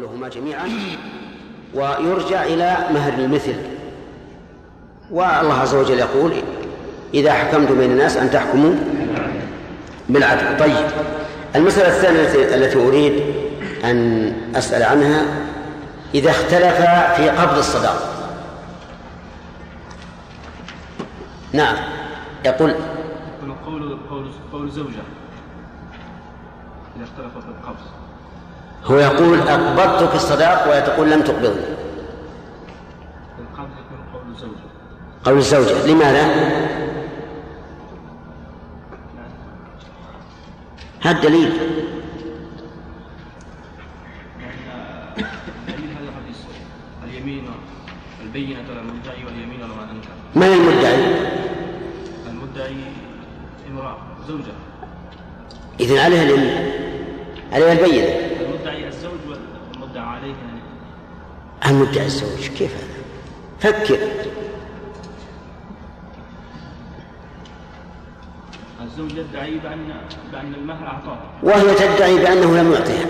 حولهما جميعا ويرجع إلى مهر المثل. والله عز وجل يقول إذا حكمتم بين الناس أن تحكموا بالعدل. طيب المسألة الثانية التي أريد أن أسأل عنها إذا اختلف في قبض الصداق. نعم يقول. قول قول قول زوجة إذا اختلف في القبض. هو يقول أقبضتك الصداق وهي تقول لم تقبضني. قول الزوجة. لماذا؟ هذا الدليل اليمين البينة واليمين من أنكر من المدعي؟ المدعي امرأة زوجة. إذن عليها اليمين عليها البينة. يعني المدعي الزوج كيف هذا؟ فكر. الزوج يدعي بأن بأن المهر أعطاه. وهي تدعي بأنه لم يعطيها.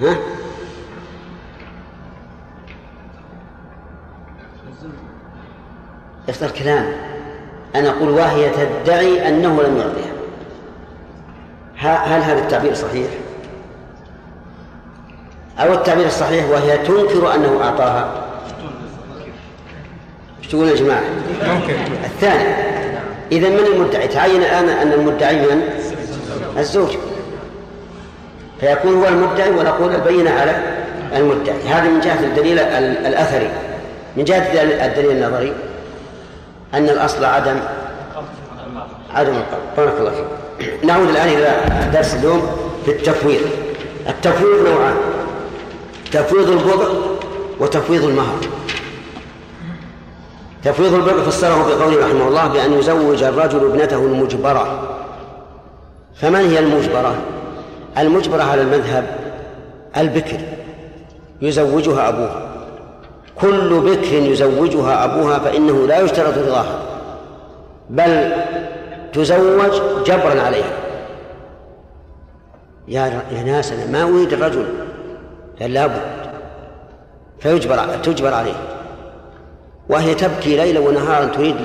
ها؟ يصدر كلام أنا أقول وهي تدعي أنه لم يعطيها. هل هذا التعبير صحيح؟ أو التعبير الصحيح وهي تنكر أنه أعطاها إيش تقول يا جماعة؟ الثاني إذا من المدعي؟ تعين الآن أن المدعي من؟ الزوج فيكون هو المدعي ونقول البينة على المدعي هذا من جهة الدليل ال- الأثري من جهة الدليل- النظري أن الأصل عدم عدم القبض بارك الله فيك نعود الآن إلى درس اليوم في التفويض التفويض نوعان تفويض البضع وتفويض المهر. تفويض البضع فسره بقوله رحمه الله بأن يزوج الرجل ابنته المجبرة. فمن هي المجبرة؟ المجبرة على المذهب البكر يزوجها أبوها. كل بكر يزوجها أبوها فإنه لا يشترط رضاها بل تزوج جبرا عليها. يا يا ناس أنا ما أريد الرجل. لابد فيجبر تجبر عليه. وهي تبكي ليلا ونهارا تريد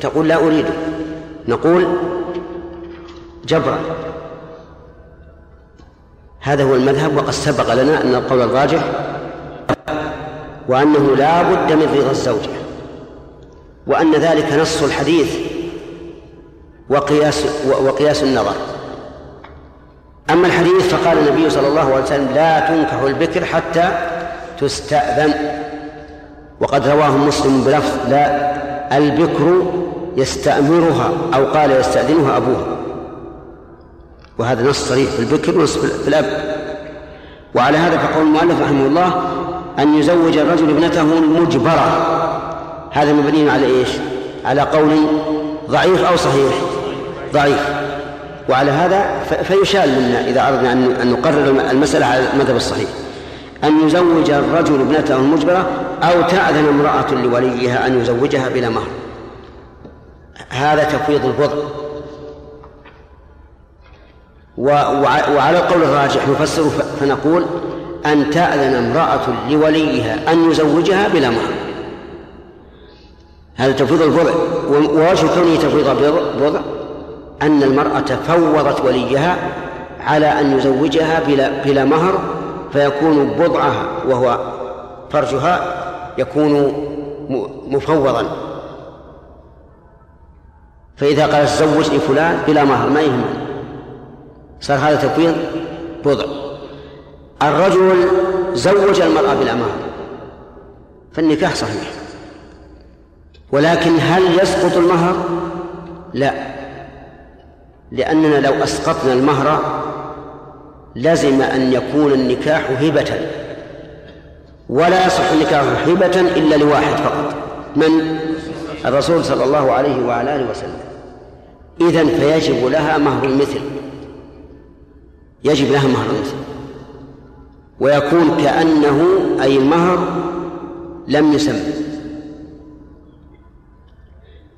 تقول لا أريده نقول جبرا. هذا هو المذهب وقد سبق لنا أن القول الراجح وأنه لا بد من رضا الزوجة وأن ذلك نص الحديث وقياس وقياس النظر. أما الحديث فقال النبي صلى الله عليه وسلم لا تنكح البكر حتى تستأذن. وقد رواه مسلم بلفظ لا البكر يستأمرها أو قال يستأذنها أبوها. وهذا نص صريح في البكر ونص في الأب. وعلى هذا فقول المؤلف رحمه الله أن يزوج الرجل ابنته المجبرة. هذا مبني على إيش؟ على قول ضعيف أو صحيح. ضعيف. وعلى هذا فيشال منا إذا أردنا أن نقرر المسألة على المذهب الصحيح. أن يزوج الرجل ابنته المجبرة أو تأذن امرأة لوليها أن يزوجها بلا مهر. هذا تفويض البضع وعلى القول الراجح نفسر فنقول أن تأذن امرأة لوليها أن يزوجها بلا مهر. هذا تفويض البضع ووجه كونه تفويض البضع أن المرأة فوضت وليها على أن يزوجها بلا, بلا مهر فيكون بضعها وهو فرجها يكون مفوضا. فإذا قال زوجني فلان بلا مهر ما يهم صار هذا تفويض بضع. الرجل زوج المرأة بلا مهر. فالنكاح صحيح. ولكن هل يسقط المهر؟ لا. لأننا لو أسقطنا المهر لزم أن يكون النكاح هبة. ولا يصح النكاح هبة إلا لواحد فقط. من؟ الرسول صلى الله عليه وعلى آله وسلم. إذن فيجب لها مهر المثل. يجب لها مهر المثل. ويكون كأنه أي المهر لم يسمى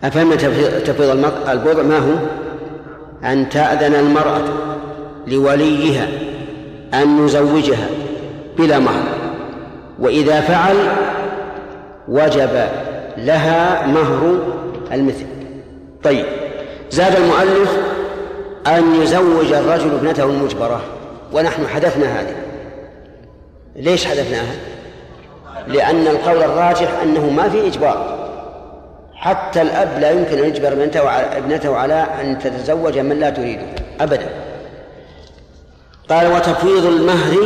أفهم تفويض البضع ما هو؟ أن تأذن المرأة لوليها أن يزوجها بلا مهر. وإذا فعل وجب لها مهر المثل. طيب زاد المؤلف أن يزوج الرجل ابنته المجبرة ونحن حدثنا هذه. ليش حدثناها؟ لأن القول الراجح أنه ما في إجبار. حتى الأب لا يمكن أن يجبر ابنته على أن تتزوج من لا تريده أبدا. قال وتفويض المهر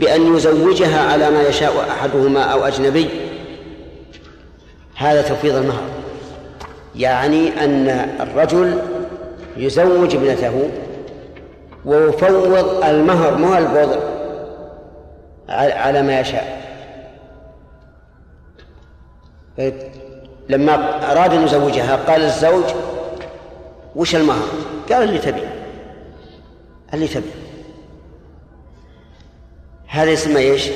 بأن يزوجها على ما يشاء أحدهما أو أجنبي. هذا تفويض المهر. يعني أن الرجل يزوج ابنته ويفوض المهر مو الوضع على ما يشاء. لما أراد أن يزوجها قال الزوج وش المهر؟ قال اللي تبي. اللي تبي. هذا يسمى إيش؟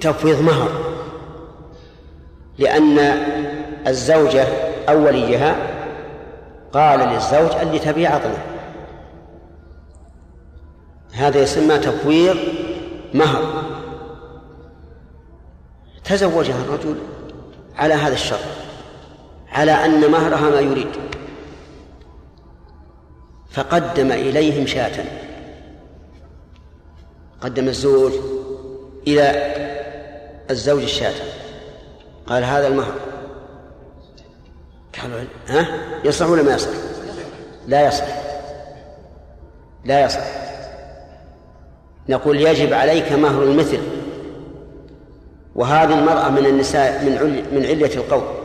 تفويض مهر. لأن الزوجة أو قال للزوج اللي تبي عطنا. هذا يسمى تفويض مهر. تزوجها الرجل على هذا الشرط. على أن مهرها ما يريد. فقدم إليهم شاة. قدم الزوج إلى الزوج الشاة. قال هذا المهر. قالوا ها؟ يصلح ولا ما يصلح؟ لا يصلح. لا يصلح. نقول يجب عليك مهر المثل. وهذه المرأة من النساء من من القوم.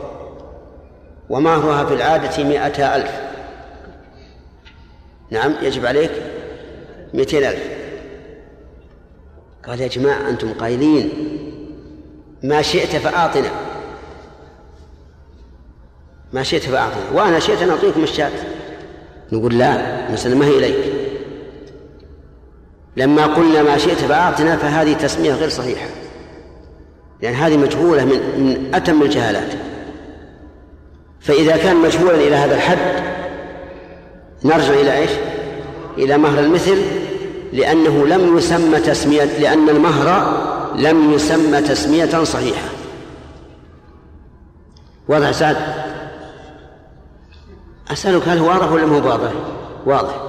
ومهرها في العادة مائة ألف. نعم يجب عليك مئتين ألف. قال يا جماعة أنتم قايلين. ما شئت فأعطنا. ما شئت فأعطنا. وأنا شئت أن أعطيكم الشاة. نقول لا المسألة ما هي إليك. لما قلنا ما شئت فأعطنا فهذه تسمية غير صحيحة. لأن هذه مجهولة من من أتم الجهالات. فإذا كان مجهولا إلى هذا الحد نرجع إلى إيش؟ إلى مهر المثل لأنه لم يسمى تسمية لأن المهر لم يسمى تسمية صحيحة واضح سعد أسألك هل هو واضح ولا مو واضح؟ واضح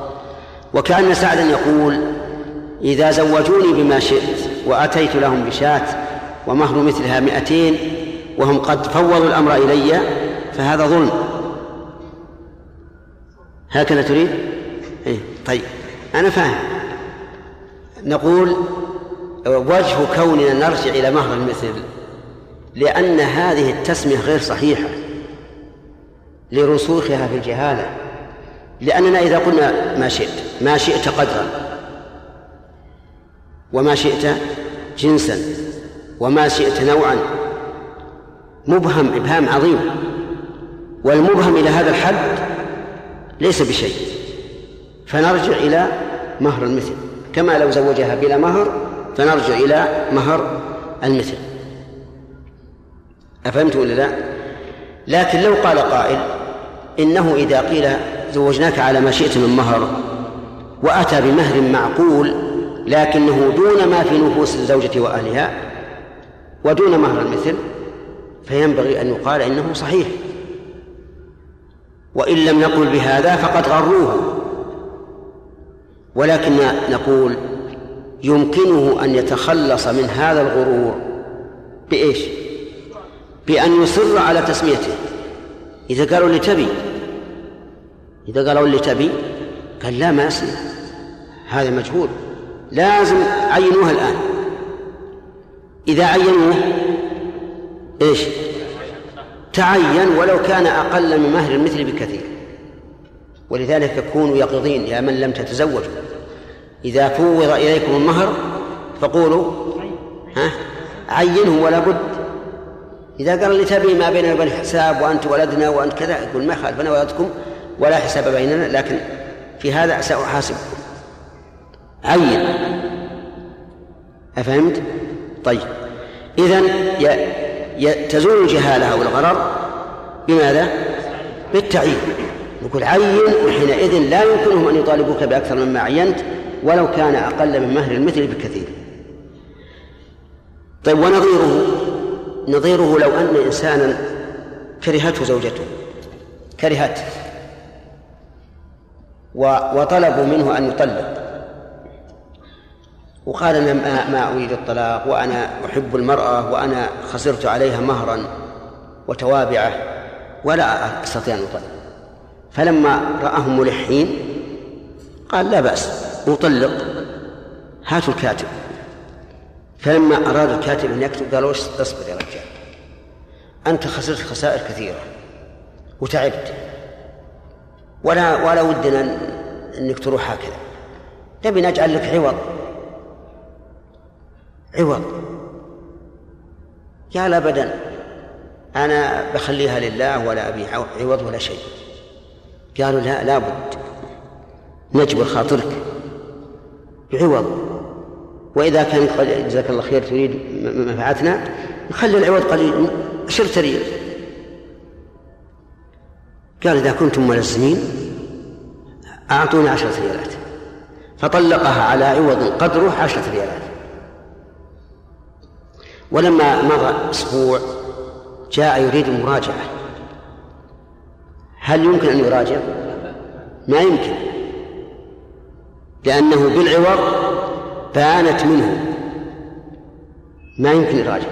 وكأن سعدا يقول إذا زوجوني بما شئت وأتيت لهم بشاة ومهر مثلها مئتين وهم قد فوضوا الأمر إلي فهذا ظلم. هكذا تريد؟ إيه طيب. أنا فاهم. نقول وجه كوننا نرجع إلى مهر المثل لأن هذه التسمية غير صحيحة لرسوخها في الجهالة. لأننا إذا قلنا ما شئت ما شئت قدرا وما شئت جنسا وما شئت نوعا مبهم إبهام عظيم. والمبهم إلى هذا الحد ليس بشيء. فنرجع إلى مهر المثل. كما لو زوجها بلا مهر فنرجع إلى مهر المثل. أفهمت ولا لا؟ لكن لو قال قائل إنه إذا قيل زوجناك على ما شئت من مهر وأتى بمهر معقول لكنه دون ما في نفوس الزوجة وأهلها ودون مهر المثل فينبغي أن يقال إنه صحيح. وإن لم نقل بهذا فقد غروه. ولكن نقول يمكنه أن يتخلص من هذا الغرور بإيش؟ بأن يصر على تسميته. إذا قالوا لي تبي. إذا قالوا لي تبي قال لا ما يصير هذا مجهول. لازم عينوها الآن. إذا عينوه إيش؟ تعين ولو كان أقل من مهر المثل بكثير. ولذلك كونوا يقظين يا من لم تتزوجوا. إذا فوض إليكم المهر فقولوا ها عينه ولا بد. إذا قال لي تبي ما بيننا وبين حساب وأنت ولدنا وأنت كذا يقول ما يخالف أنا ولدكم ولا حساب بيننا لكن في هذا سأحاسبكم عين. أفهمت؟ طيب. إذن تزول الجهالة أو الغرر بماذا؟ بالتعيين. نقول عين وحينئذ لا يمكنهم أن يطالبوك بأكثر مما عينت ولو كان أقل من مهر المثل بكثير. طيب ونظيره. نظيره لو أن إنسانا كرهته زوجته. كرهته وطلبوا منه أن يطلق. وقال أنا ما, ما أريد الطلاق وأنا أحب المرأة وأنا خسرت عليها مهرا وتوابعه ولا أستطيع أن أطلق. فلما رآهم ملحين قال لا بأس أطلق. هاتوا الكاتب. فلما أراد الكاتب أن يكتب قالوا اصبر يا رجال؟ أنت خسرت خسائر كثيرة وتعبت. ولا ولا ودنا أنك تروح هكذا. نبي نجعل لك عوض. عوض. قال أبدا أنا بخليها لله ولا أبي عوض ولا شيء. قالوا لا لابد نجبر خاطرك. بعوض وإذا كان جزاك الله خير تريد منفعتنا نخلي العوض قليل. عشرة ريال قال إذا كنتم ملزمين أعطوني عشرة ريالات. فطلقها على عوض قدره عشرة ريالات. ولما مضى أسبوع جاء يريد المراجعة هل يمكن أن يراجع؟ ما يمكن. لأنه بالعوض بانت منه. ما يمكن يراجع.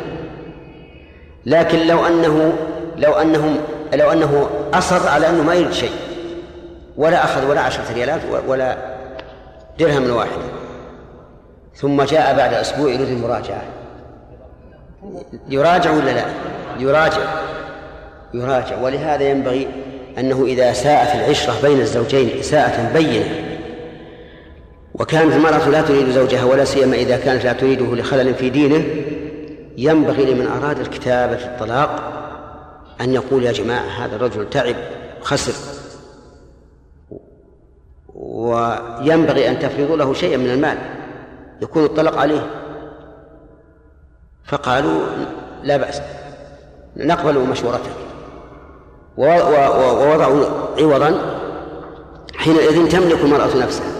لكن لو أنه لو أنهم لو أنه أصر على أنه ما يريد شيء. ولا أخذ ولا عشرة ريالات ولا درهم واحد. ثم جاء بعد أسبوع يريد المراجعة. يراجع ولا لا؟ يراجع. يراجع. ولهذا ينبغي أنه إذا ساءت العشرة بين الزوجين إساءة بينة. وكانت المرأة لا تريد زوجها ولا سيما إذا كانت لا تريده لخلل في دينه ينبغي لمن أراد الكتابة الطلاق أن يقول يا جماعة هذا الرجل تعب خسر. وينبغي أن تفرضوا له شيئا من المال. يكون الطلق عليه. فقالوا لا بأس نقبل مشورتك ووضعوا عوضا حينئذ تملك المرأة نفسها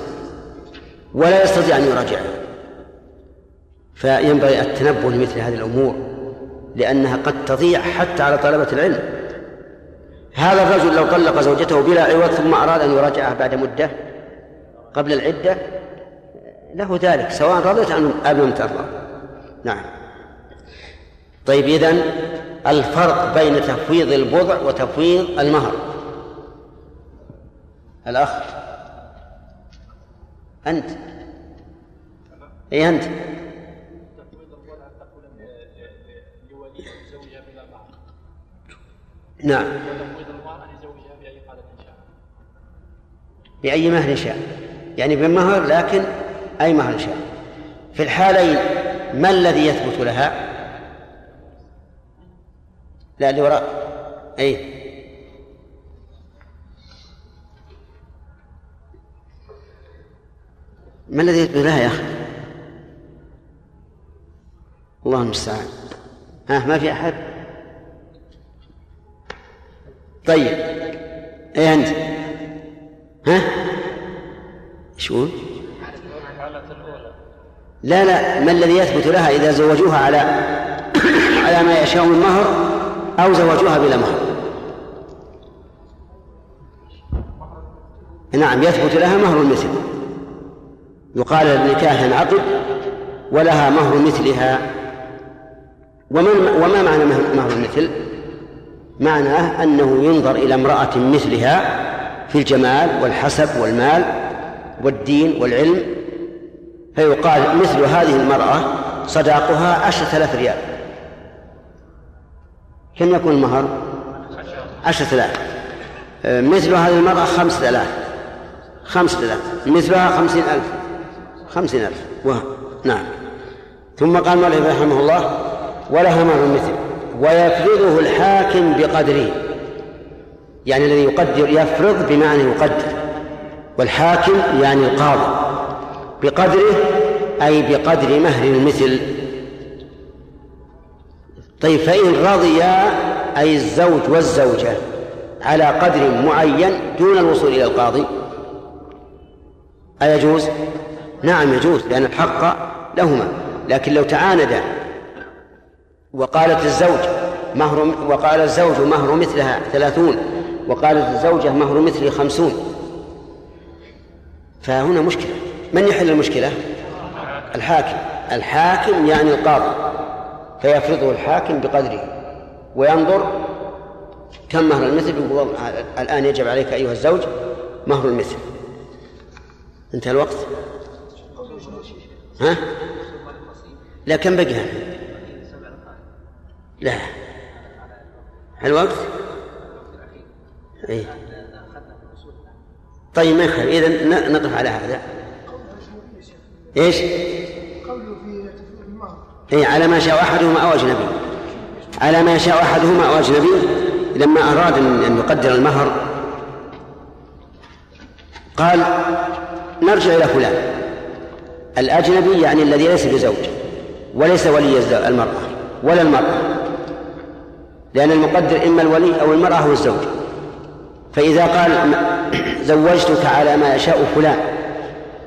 ولا يستطيع أن يراجعها. فينبغي التنبه لمثل هذه الأمور لأنها قد تضيع حتى على طلبة العلم. هذا الرجل لو طلق زوجته بلا عوض ثم أراد أن يراجعها بعد مدة قبل العدة له ذلك سواء رضيت أم لم ترضى. نعم. طيب إذن الفرق بين تفويض البضع وتفويض المهر. الأخ أنت. أي أنت. نعم. بأي مهر شاء. يعني بمهر لكن أي مهر شاء. في الحالين ما الذي يثبت لها؟ لا اللي وراء. أي. ما الذي يثبت لها يا أخي؟ الله المستعان. ها ما في أحد؟ طيب. إيه أنت؟ ها؟ شو لا لا. ما الذي يثبت لها إذا زوجوها على على ما يشاء من مهر أو زوجوها بلا مهر. نعم يثبت لها مهر المثل يقال النكاح ينعقد ولها مهر مثلها. وما معنى مهر المثل؟ معناه أنه ينظر إلى امرأة مثلها في الجمال والحسب والمال والدين والعلم فيقال مثل هذه المرأة صداقها عشرة آلاف ريال. كم يكون المهر؟ عشرة آلاف. مثل هذه المرأة خمسة آلاف. خمسة آلاف. مثلها خمسين ألف. خمسين ألف. نعم. ثم قال مالك رحمه الله ولها مهر مثل ويفرضه الحاكم بقدره. يعني الذي يقدر يفرض بمعنى يقدر. والحاكم يعني القاضي. بقدره أي بقدر مهر المثل. طيب فإن رضيا أي الزوج والزوجة على قدر معين دون الوصول إلى القاضي. أيجوز؟ نعم يجوز لأن الحق لهما. لكن لو تعاندا وقالت الزوج مهر وقال الزوج مهر مثلها ثلاثون وقالت الزوجة مهر مثلي خمسون. فهنا مشكلة. من يحل المشكلة؟ الحاكم. الحاكم يعني القاضي. فيفرضه الحاكم بقدره وينظر كم مهر المثل يقول الآن يجب عليك أيها الزوج مهر المثل. انتهى الوقت؟ ها؟ لا كم بقي؟ لا. الوقت إيه؟ طيب ما يخالف. إذا نقف على هذا. إيش؟ إيه على ما شاء أحدهما أو أجنبي. على ما يشاء أحدهما أو أجنبي لما أراد أن يقدر المهر قال نرجع إلى فلان. الأجنبي يعني الذي ليس بزوج وليس ولي المرأة ولا المرأة. لأن المقدر إما الولي أو المرأة أو الزوج. فإذا قال زوجتك على ما يشاء فلان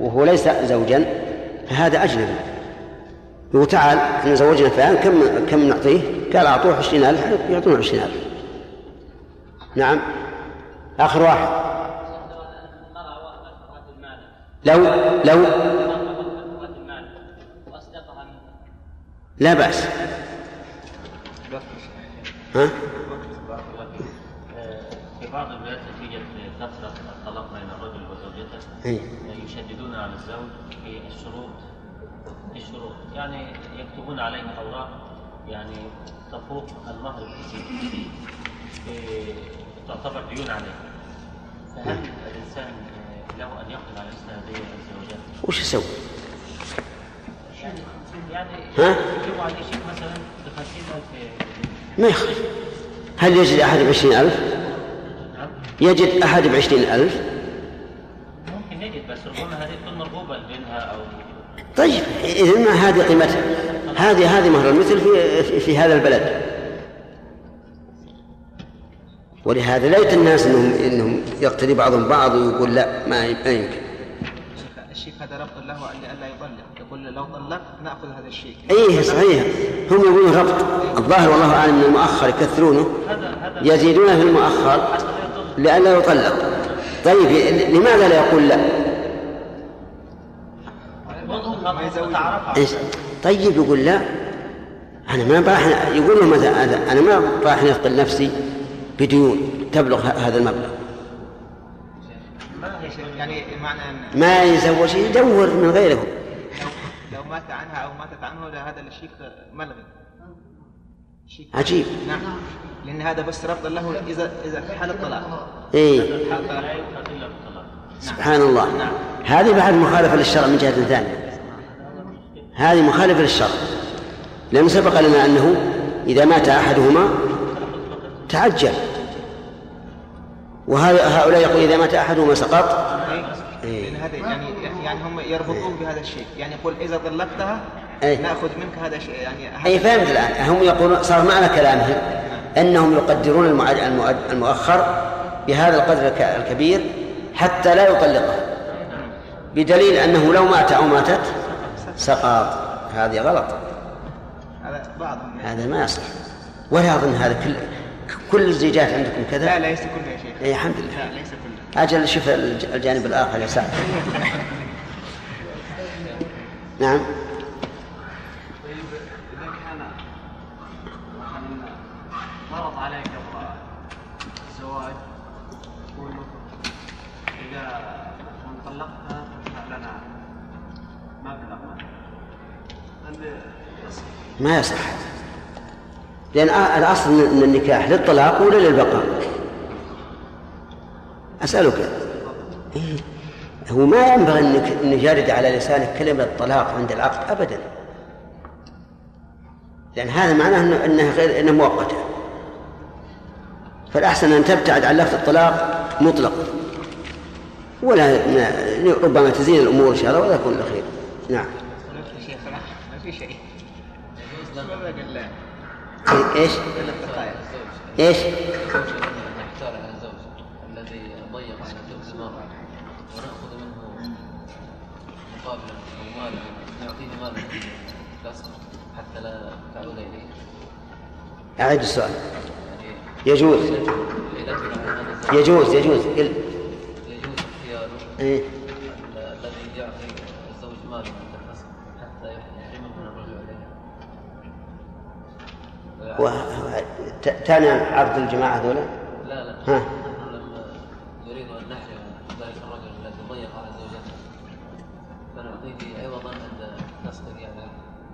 وهو ليس زوجا فهذا أجنبي. يقول تعال إحنا زوجنا فلان كم كم نعطيه؟ قال عشرين ألف يعطونه عشرين ألف. نعم. آخر واحد. لو لو لا بأس. ها؟ في بعض البلاد نتيجة كثرة الطلاق بين الرجل وزوجته. يشددون على الزوج. يعني يكتبون عليه أوراق يعني تفوق المهر الكثير تعتبر ديون عليه فهل الإنسان له أن يقبل على مثل هذه الزوجات؟ وش يسوي؟ يعني ها؟ يكتبوا عليه شيء مثلا ب 50000 ما يخالف هل يجد أحد بعشرين ألف؟ يجد أحد بعشرين ألف؟ ممكن يجد بس ربما هذه تكون مرغوبة بينها أو طيب إذا ما هذه قيمتها هذه هذه مهر المثل في, في, هذا البلد ولهذا لا الناس انهم إنهم يقتدي بعضهم بعض ويقول لا ما يمكن. الشيك هذا ربط له الا يطلق يقول لو طلقت نأخذ هذا الشيك. اي صحيح هم يقولون ربط الظاهر والله أعلم إن المؤخر يكثرونه يزيدون في المؤخر لئلا يطلق. طيب لماذا لا يقول لا؟ إيش؟ طيب يقول لا. أنا ما راح يقول له مثلا أنا ما راح نثقل نفسي بديون تبلغ هذا المبلغ. يعني معنى ما يزوج يدور من غيره. لو, مات عنها أو ماتت عنه هذا الشيك ملغي. عجيب. نعم. لأن هذا بس ربط له اذا إذا في حال الطلاق. اي سبحان الله. نعم. هذه بعد مخالفة للشرع من جهة ثانية. هذه مخالفة للشرع لأنه سبق لنا أنه إذا مات أحدهما تعجل. وهؤلاء يقول إذا مات أحدهما سقط. إيه. يعني يعني هم يربطون بهذا الشيء. يعني يقول إذا طلقتها إيه؟ نأخذ منك هذا الشيء. يعني اي فهمت الآن. هم يقولون صار معنى كلامهم أنهم يقدرون المؤخر بهذا القدر الكبير حتى لا يطلقه بدليل أنه لو مات أو ماتت سقط هذه غلط. هذا بعضهم هذا ما يصلح ولا أظن هذا كل كل الزيجات عندكم كذا؟ لا ليس كله يا شيخ. اي الحمد لله. لا ليس كله. أجل شوف الجانب الآخر يا سعد. نعم. ما يصح. لأن الأصل من النكاح للطلاق ولا للبقاء؟ أسألك. إيه؟ هو ما ينبغي أن يرد على لسانك كلمة الطلاق عند العقد أبدا. لأن هذا معناه أنها غير أنها مؤقتة. فالأحسن أن تبتعد عن لفظ الطلاق مطلق. ولا ربما تزين الأمور إن شاء الله ولا يكون الخير. نعم. ما في شيء. إيش؟ إيش؟ أعيد السؤال. يجوز. يجوز يجوز. يجوز اختياره. إيه. الذي يعطي الزوج ماله اليه تاني عرض الجماعة هذولا؟ لا لا. ها. نحن لما نريد أن نحرم ذلك الرجل الذي ضيق على زوجته. فنعطيه عوضا عند نسخه يعني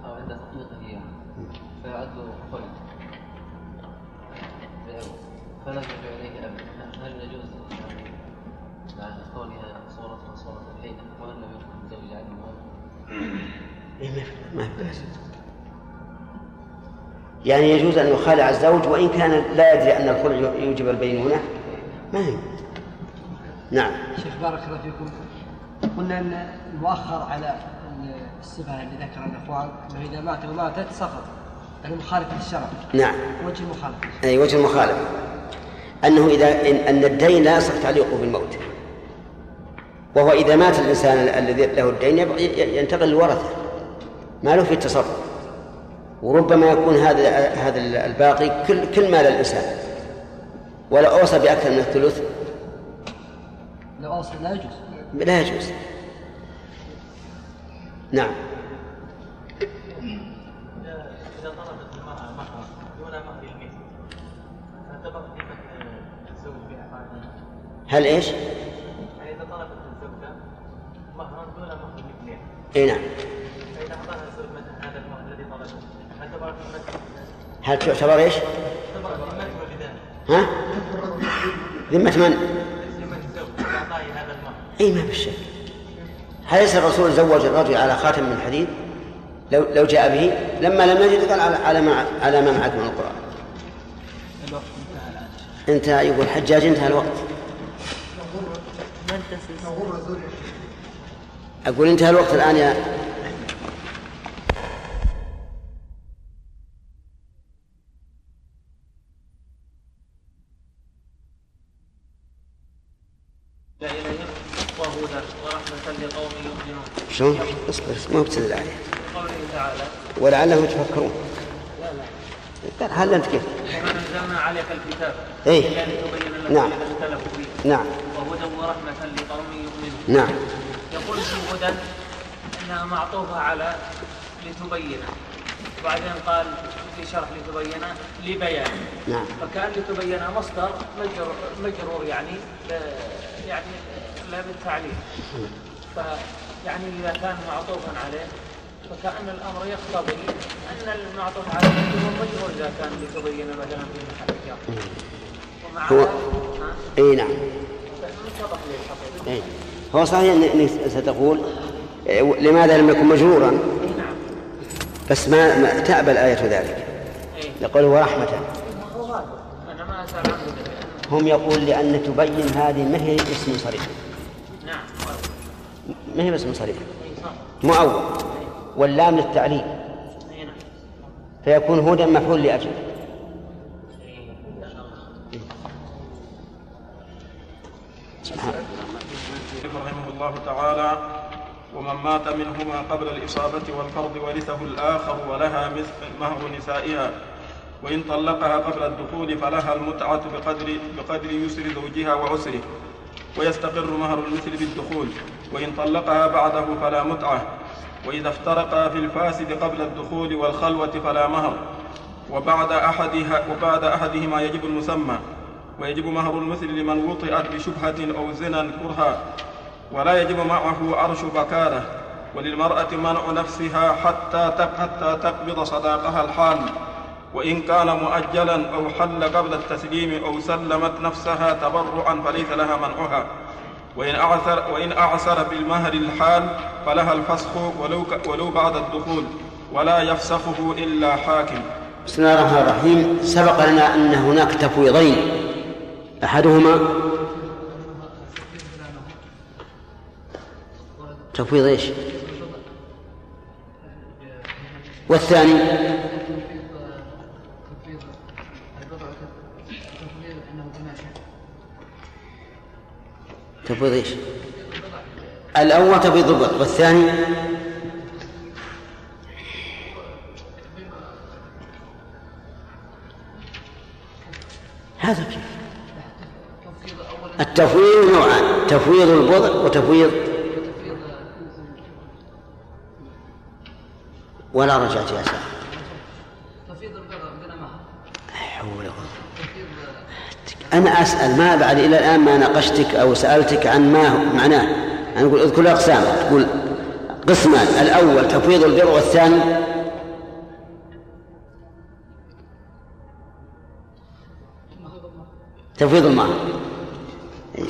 أو عند تطليقه يعني. فيعد فلا ابدا هل يجوز يعني مع كونها صورتها صورة الحين؟ وان لم يكن زوج عنه ما في بأس. يعني يجوز أن يخالع الزوج وإن كان لا يدري أن الخلع يوجب البينونة؟ ما هي. نعم. شيخ بارك الله فيكم. قلنا أن المؤخر على الصفة اللي ذكرها الإخوان أنه إذا مات وماتت سقط. يعني مخالف للشرع. نعم. وجه المخالفة. أي وجه المخالفة. أنه إذا إن, أن الدين لا يصح تعليقه بالموت. وهو إذا مات الإنسان الذي له الدين ينتقل للورثة. ما له في التصرف. وربما يكون هذا هذا الباقي كل كل مال الإنسان. ولا أوصى بأكثر من الثلث. لو أوصى لا يجوز. لا يجوز. نعم. هل إيش؟ يعني إذا طلبت الزوجة مهرا دون مهر الاثنين. إي نعم. فاذا اعطاها الزوج مثلا هذا المهر الذي طلبه هل تعتبر هل إيش؟ ها؟ ذمة من؟ إي ما في شك. أليس الرسول زوج الرجل على خاتم من حديد؟ لو لو جاء به لما لم يجد قال على على ما على ما معك من القرآن. انتهى انتهى يقول حجاج انتهى الوقت. أقول انتهى الوقت الآن يا شلون؟ اصبر ما بتدل عليه. ولعلهم يتفكرون. لا لا هل أنت كيف؟ وما انزلنا عليك الكتاب. إيه. نعم. نعم. وهدى ورحمة لقوم يؤمنون. نعم. يقول في هدى أنها معطوفة على لتبين. وبعدين قال في شرح لتبين لبيان. نعم. فكأن لتبين مصدر مجرور, مجرور يعني يعني لا بالتعليل. فيعني إذا كان معطوفا عليه فكأن الأمر يقتضي أن المعطوف عليه هو مجرور إذا كان لتبين مثلا في محل الجر ومع هو اي نعم. إيه. هو صحيح انك ستقول إيه، لماذا لم يكن مجرورا؟ نعم. بس ما, ما تأبى الآية ذلك. إيه. يقول ورحمة هم يقول لأن تبين هذه ما هي اسم صريح. نعم ما هي اسم صريح؟ مؤول. واللام للتعليل. فيكون هدى مفعول لأجل. رحمه الله تعالى ومن مات منهما قبل الإصابة والفرض ورثه الآخر ولها مثل مهر نسائها وإن طلقها قبل الدخول فلها المتعة بقدر بقدر يسر زوجها وعسره ويستقر مهر المثل بالدخول. وإن طلقها بعده فلا متعة وإذا افترقا في الفاسد قبل الدخول والخلوة فلا مهر وبعد أحدها وبعد أحدهما يجب المسمى ويجب مهر المثل لمن وطئت بشبهة أو زنا كرها ولا يجب معه عرش بكارة وللمرأة منع نفسها حتى حتى تقبض صداقها الحال وإن كان مؤجلا أو حل قبل التسليم أو سلمت نفسها تبرعا فليس لها منعها. وإن أعثر وإن أعسر بالمهر الحال فلها الفسخ ولو ولو بعد الدخول ولا يفسخه إلا حاكم. بسم الله الرحمن الرحيم سبق لنا أن هناك تفويضين أحدهما تفويض إيش؟ والثاني تفويض إيش؟ الأول تبيض البضع والثاني؟ هذا كيف؟ التفويض نوعان تفويض البضع وتفويض ولا رجعت يا سعد أنا أسأل ما بعد إلى الآن ما ناقشتك أو سألتك عن ما معناه؟ أنا أقول اذكر أقسام تقول قسمان الأول تفويض البر والثاني. تفويض المهر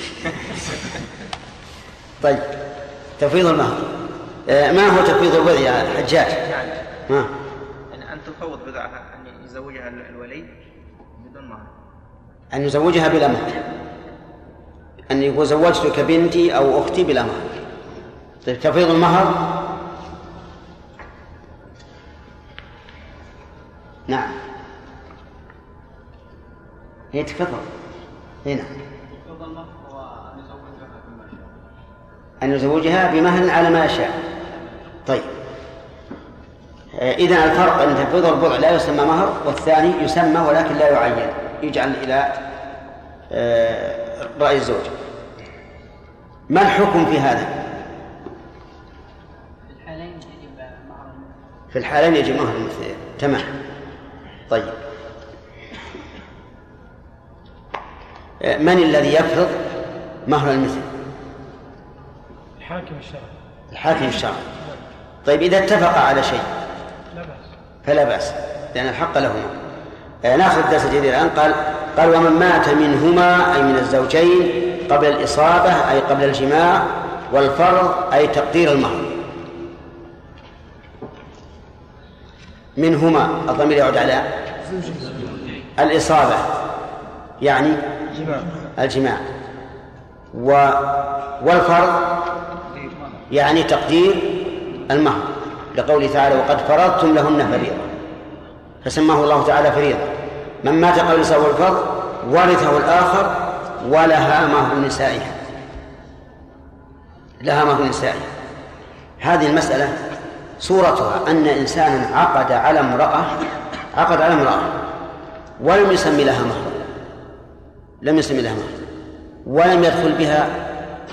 طيب تفويض المهر آه، ما هو تفويض البضع يا حجاج؟ ما يعني أن تفوض بضعها أن يزوجها الولي. أن يزوجها بلا مهر. أن يقول زوجتك بنتي أو أختي بلا مهر. طيب تفويض المهر؟ نعم. هي تفضل هنا أن يزوجها بمهر على ما يشاء طيب. إذا الفرق أن تفويض البضع لا يسمى مهر والثاني يسمى ولكن لا يعين. يجعل إلى آه، رأي الزوج. ما الحكم في هذا؟ في الحالين يجب مهر المثلين تمام. طيب. آه، من الذي يفرض مهر المثل؟ الحاكم الشرعي. الحاكم الشرعي. طيب إذا اتفق على شيء لا بأس. فلا بأس لأن الحق لهما. آه، ناخذ الدرس الجديد الآن. قال قال ومن مات منهما أي من الزوجين قبل الإصابة أي قبل الجماع والفرض أي تقدير المهر. منهما الضمير يعود على الإصابة يعني الجماع. و والفرض يعني تقدير المهر. لقوله تعالى وقد فرضتم لهن فريضة. فسماه الله تعالى فريضة. من مات قبل الإصابة والفرض ورثه الآخر ولها مهر نسائها. لها مهر نسائها. هذه المسألة صورتها أن إنسانا عقد على امرأة عقد على امرأة ولم يسمي لها مهر لم يسمي لها مهر ولم يدخل بها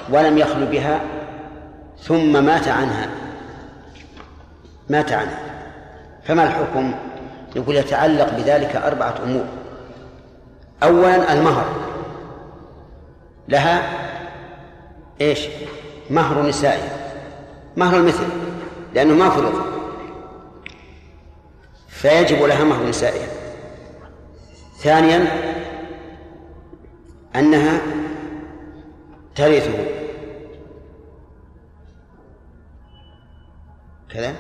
ولم يخلو بها ثم مات عنها. مات عنها. فما الحكم؟ يقول يتعلق بذلك أربعة أمور. أولا المهر. لها إيش؟ مهر نسائها مهر المثل. لأنه ما فرض. فيجب لها مهر نسائها ثانيا أنها ترثه. كذا؟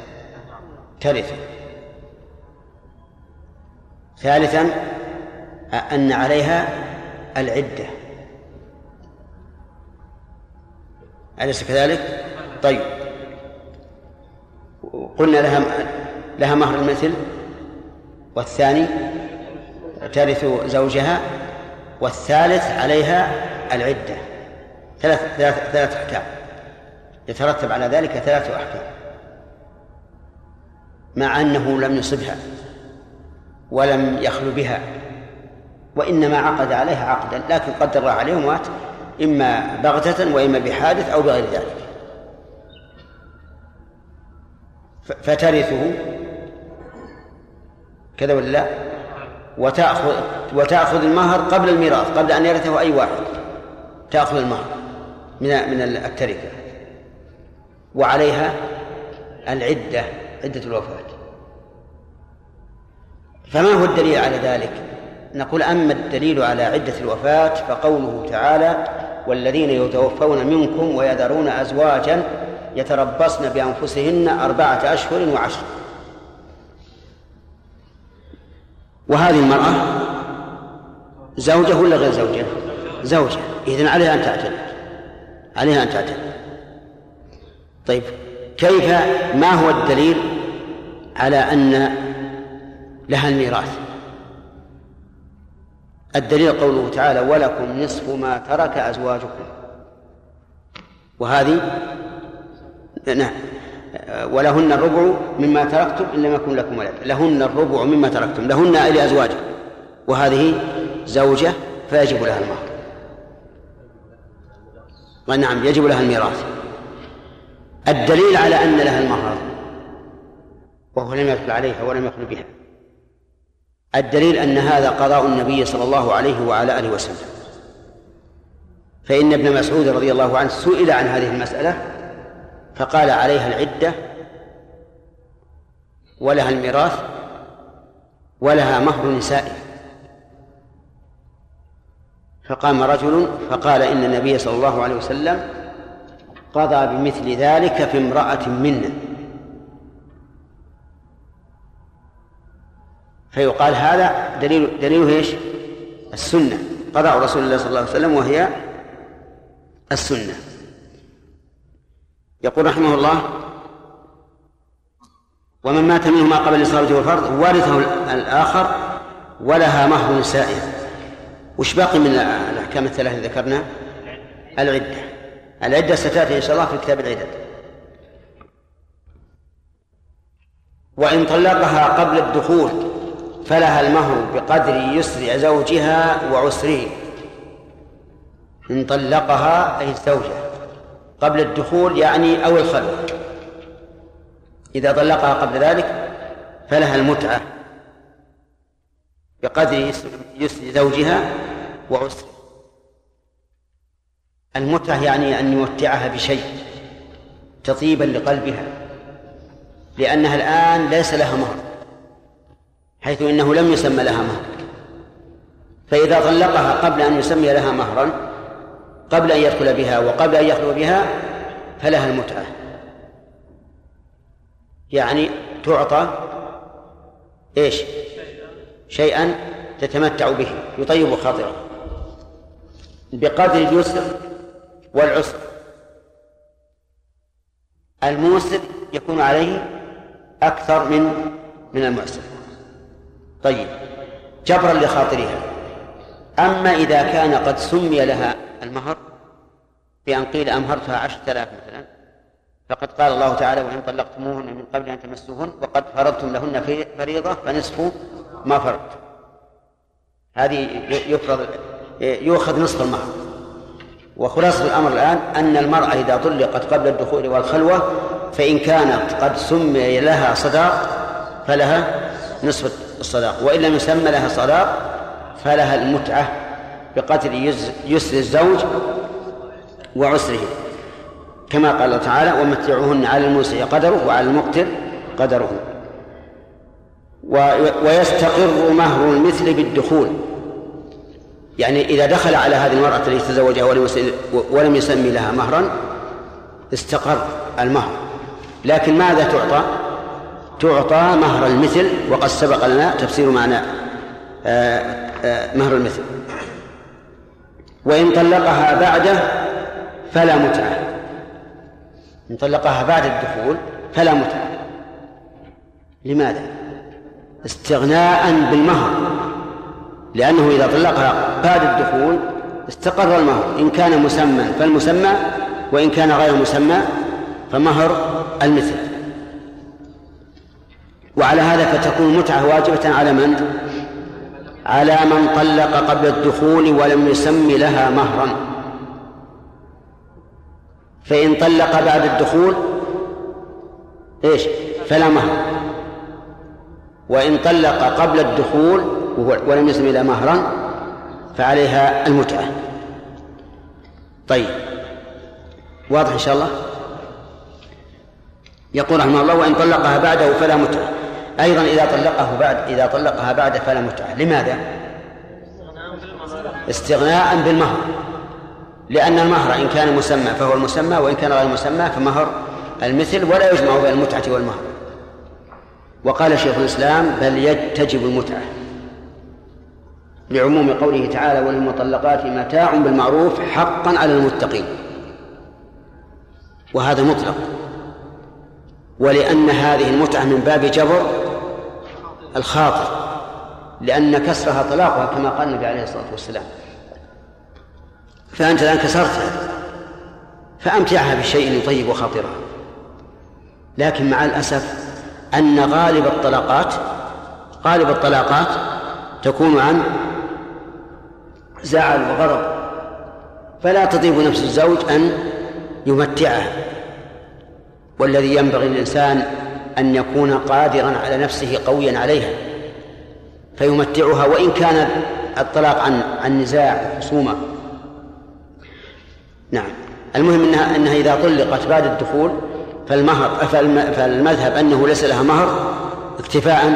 ترثه. ثالثا أن عليها العدة. أليس كذلك؟ طيب. قلنا لها لها مهر المثل والثاني ترث زوجها والثالث عليها العدة. ثلاث ثلاث ثلاث أحكام. يترتب على ذلك ثلاث أحكام. مع أنه لم يصبها. ولم يخلو بها وإنما عقد عليها عقدا لكن قدر عليه ومات إما بغتة وإما بحادث أو بغير ذلك. فترثه كذا ولا لا؟ وتأخذ وتأخذ المهر قبل الميراث قبل أن يرثه أي واحد. تأخذ المهر من من التركة. وعليها العدة عدة الوفاة. فما هو الدليل على ذلك؟ نقول أما الدليل على عدة الوفاة فقوله تعالى والذين يتوفون منكم ويذرون أزواجا يتربصن بأنفسهن أربعة أشهر وعشر. وهذه المرأة زوجة ولا غير زوجة؟ زوجة. إذن عليها أن تعتد عليها أن تعتد طيب كيف؟ ما هو الدليل على أن لها الميراث. الدليل قوله تعالى ولكم نصف ما ترك أزواجكم. وهذه نعم. ولهن الربع مما تركتم إن لم يكن لكم ولد. لهن الربع مما تركتم لهن لأزواجكم وهذه زوجة فيجب لها المهر ونعم يجب لها الميراث. الدليل على أن لها المهر وهو لم يدخل عليها ولم يخل بها. الدليل أن هذا قضاء النبي صلى الله عليه وعلى آله وسلم. فإن ابن مسعود رضي الله عنه سئل عن هذه المسألة فقال عليها العدة ولها الميراث ولها مهر نسائها فقام رجل فقال إن النبي صلى الله عليه وسلم قضى بمثل ذلك في امرأة منا فيقال هذا دليل دليله إيش؟ السنة. قضاء رسول الله صلى الله عليه وسلم وهي السنة. يقول رحمه الله ومن مات منهما قبل الإصابة والفرض ورثه الآخر ولها مهر نسائه وش باقي من الأحكام الثلاثة ذكرنا؟ العدة. العدة ستأتي إن شاء الله في كتاب العدد. وإن طلقها قبل الدخول فلها المهر بقدر يسر زوجها وعسره. إن طلقها أي الزوجة. قبل الدخول يعني أو الخلوة. إذا طلقها قبل ذلك فلها المتعة بقدر يسر زوجها وعسره. المتعة يعني أن يمتعها بشيء تطيبا لقلبها لأنها الآن ليس لها مهر. حيث إنه لم يسمى لها مهر. فإذا طلقها قبل أن يسمي لها مهرا قبل أن يدخل بها وقبل أن يخلو بها فلها المتعة. يعني تعطى إيش؟ شيئا تتمتع به يطيب خاطرها بقدر اليسر والعسر. الموسر يكون عليه أكثر من من المعسر. طيب جبرا لخاطرها. أما إذا كان قد سمي لها المهر بأن قيل أمهرتها عشرة آلاف مثلا فقد قال الله تعالى وإن طلقتموهن من قبل أن تمسوهن وقد فرضتم لهن فريضة فنصف ما فرضتم هذه يفرض يؤخذ نصف المهر. وخلاصة الأمر الآن أن المرأة إذا طلقت قبل الدخول والخلوة فإن كانت قد سمي لها صداق فلها نصف الصداق. وإن لم يسمى لها صداق فلها المتعة بقدر يسر الزوج وعسره. كما قال الله تعالى ومتعوهن على الموسع قدره وعلى المقتر قدره. ويستقر مهر المثل بالدخول. يعني إذا دخل على هذه المرأة التي تزوجها ولم يسمي لها مهرا استقر المهر. لكن ماذا تعطى؟ تعطى مهر المثل وقد سبق لنا تفسير معنى آه، آه، مهر المثل. وإن طلقها بعده فلا متعة. إن طلقها بعد الدخول فلا متعة. لماذا؟ استغناء بالمهر. لأنه إذا طلقها بعد الدخول استقر المهر. إن كان مسمى فالمسمى وإن كان غير مسمى فمهر المثل. وعلى هذا فتكون المتعة واجبة على من؟ على من طلق قبل الدخول ولم يسم لها مهرا. فإن طلق بعد الدخول إيش؟ فلا مهر. وإن طلق قبل الدخول ولم يسم لها مهرا فعليها المتعة. طيب. واضح إن شاء الله؟ يقول رحمه الله وإن طلقها بعده فلا متعة. أيضا إذا طلقه بعد إذا طلقها بعد فلا متعة. لماذا؟ استغناء بالمهر. لأن المهر إن كان مسمى فهو المسمى وإن كان غير مسمى فمهر المثل ولا يجمع بين المتعة والمهر. وقال شيخ الإسلام بل تجب المتعة. لعموم قوله تعالى وللمطلقات متاع بالمعروف حقا على المتقين. وهذا مطلق. ولأن هذه المتعة من باب جبر الخاطر لأن كسرها طلاقها كما قال النبي عليه الصلاة والسلام. فأنت الآن كسرتها فأمتعها بشيء يطيب خاطرها لكن مع الأسف أن غالب الطلاقات غالب الطلاقات تكون عن زعل وغضب. فلا تطيب نفس الزوج أن يمتعها والذي ينبغي للإنسان أن يكون قادرا على نفسه قويا عليها فيمتعها وإن كان الطلاق عن عن نزاع وخصومة نعم. المهم إنها إنها إذا طلقت بعد الدخول فالمهر فالمذهب أنه ليس لها مهر اكتفاء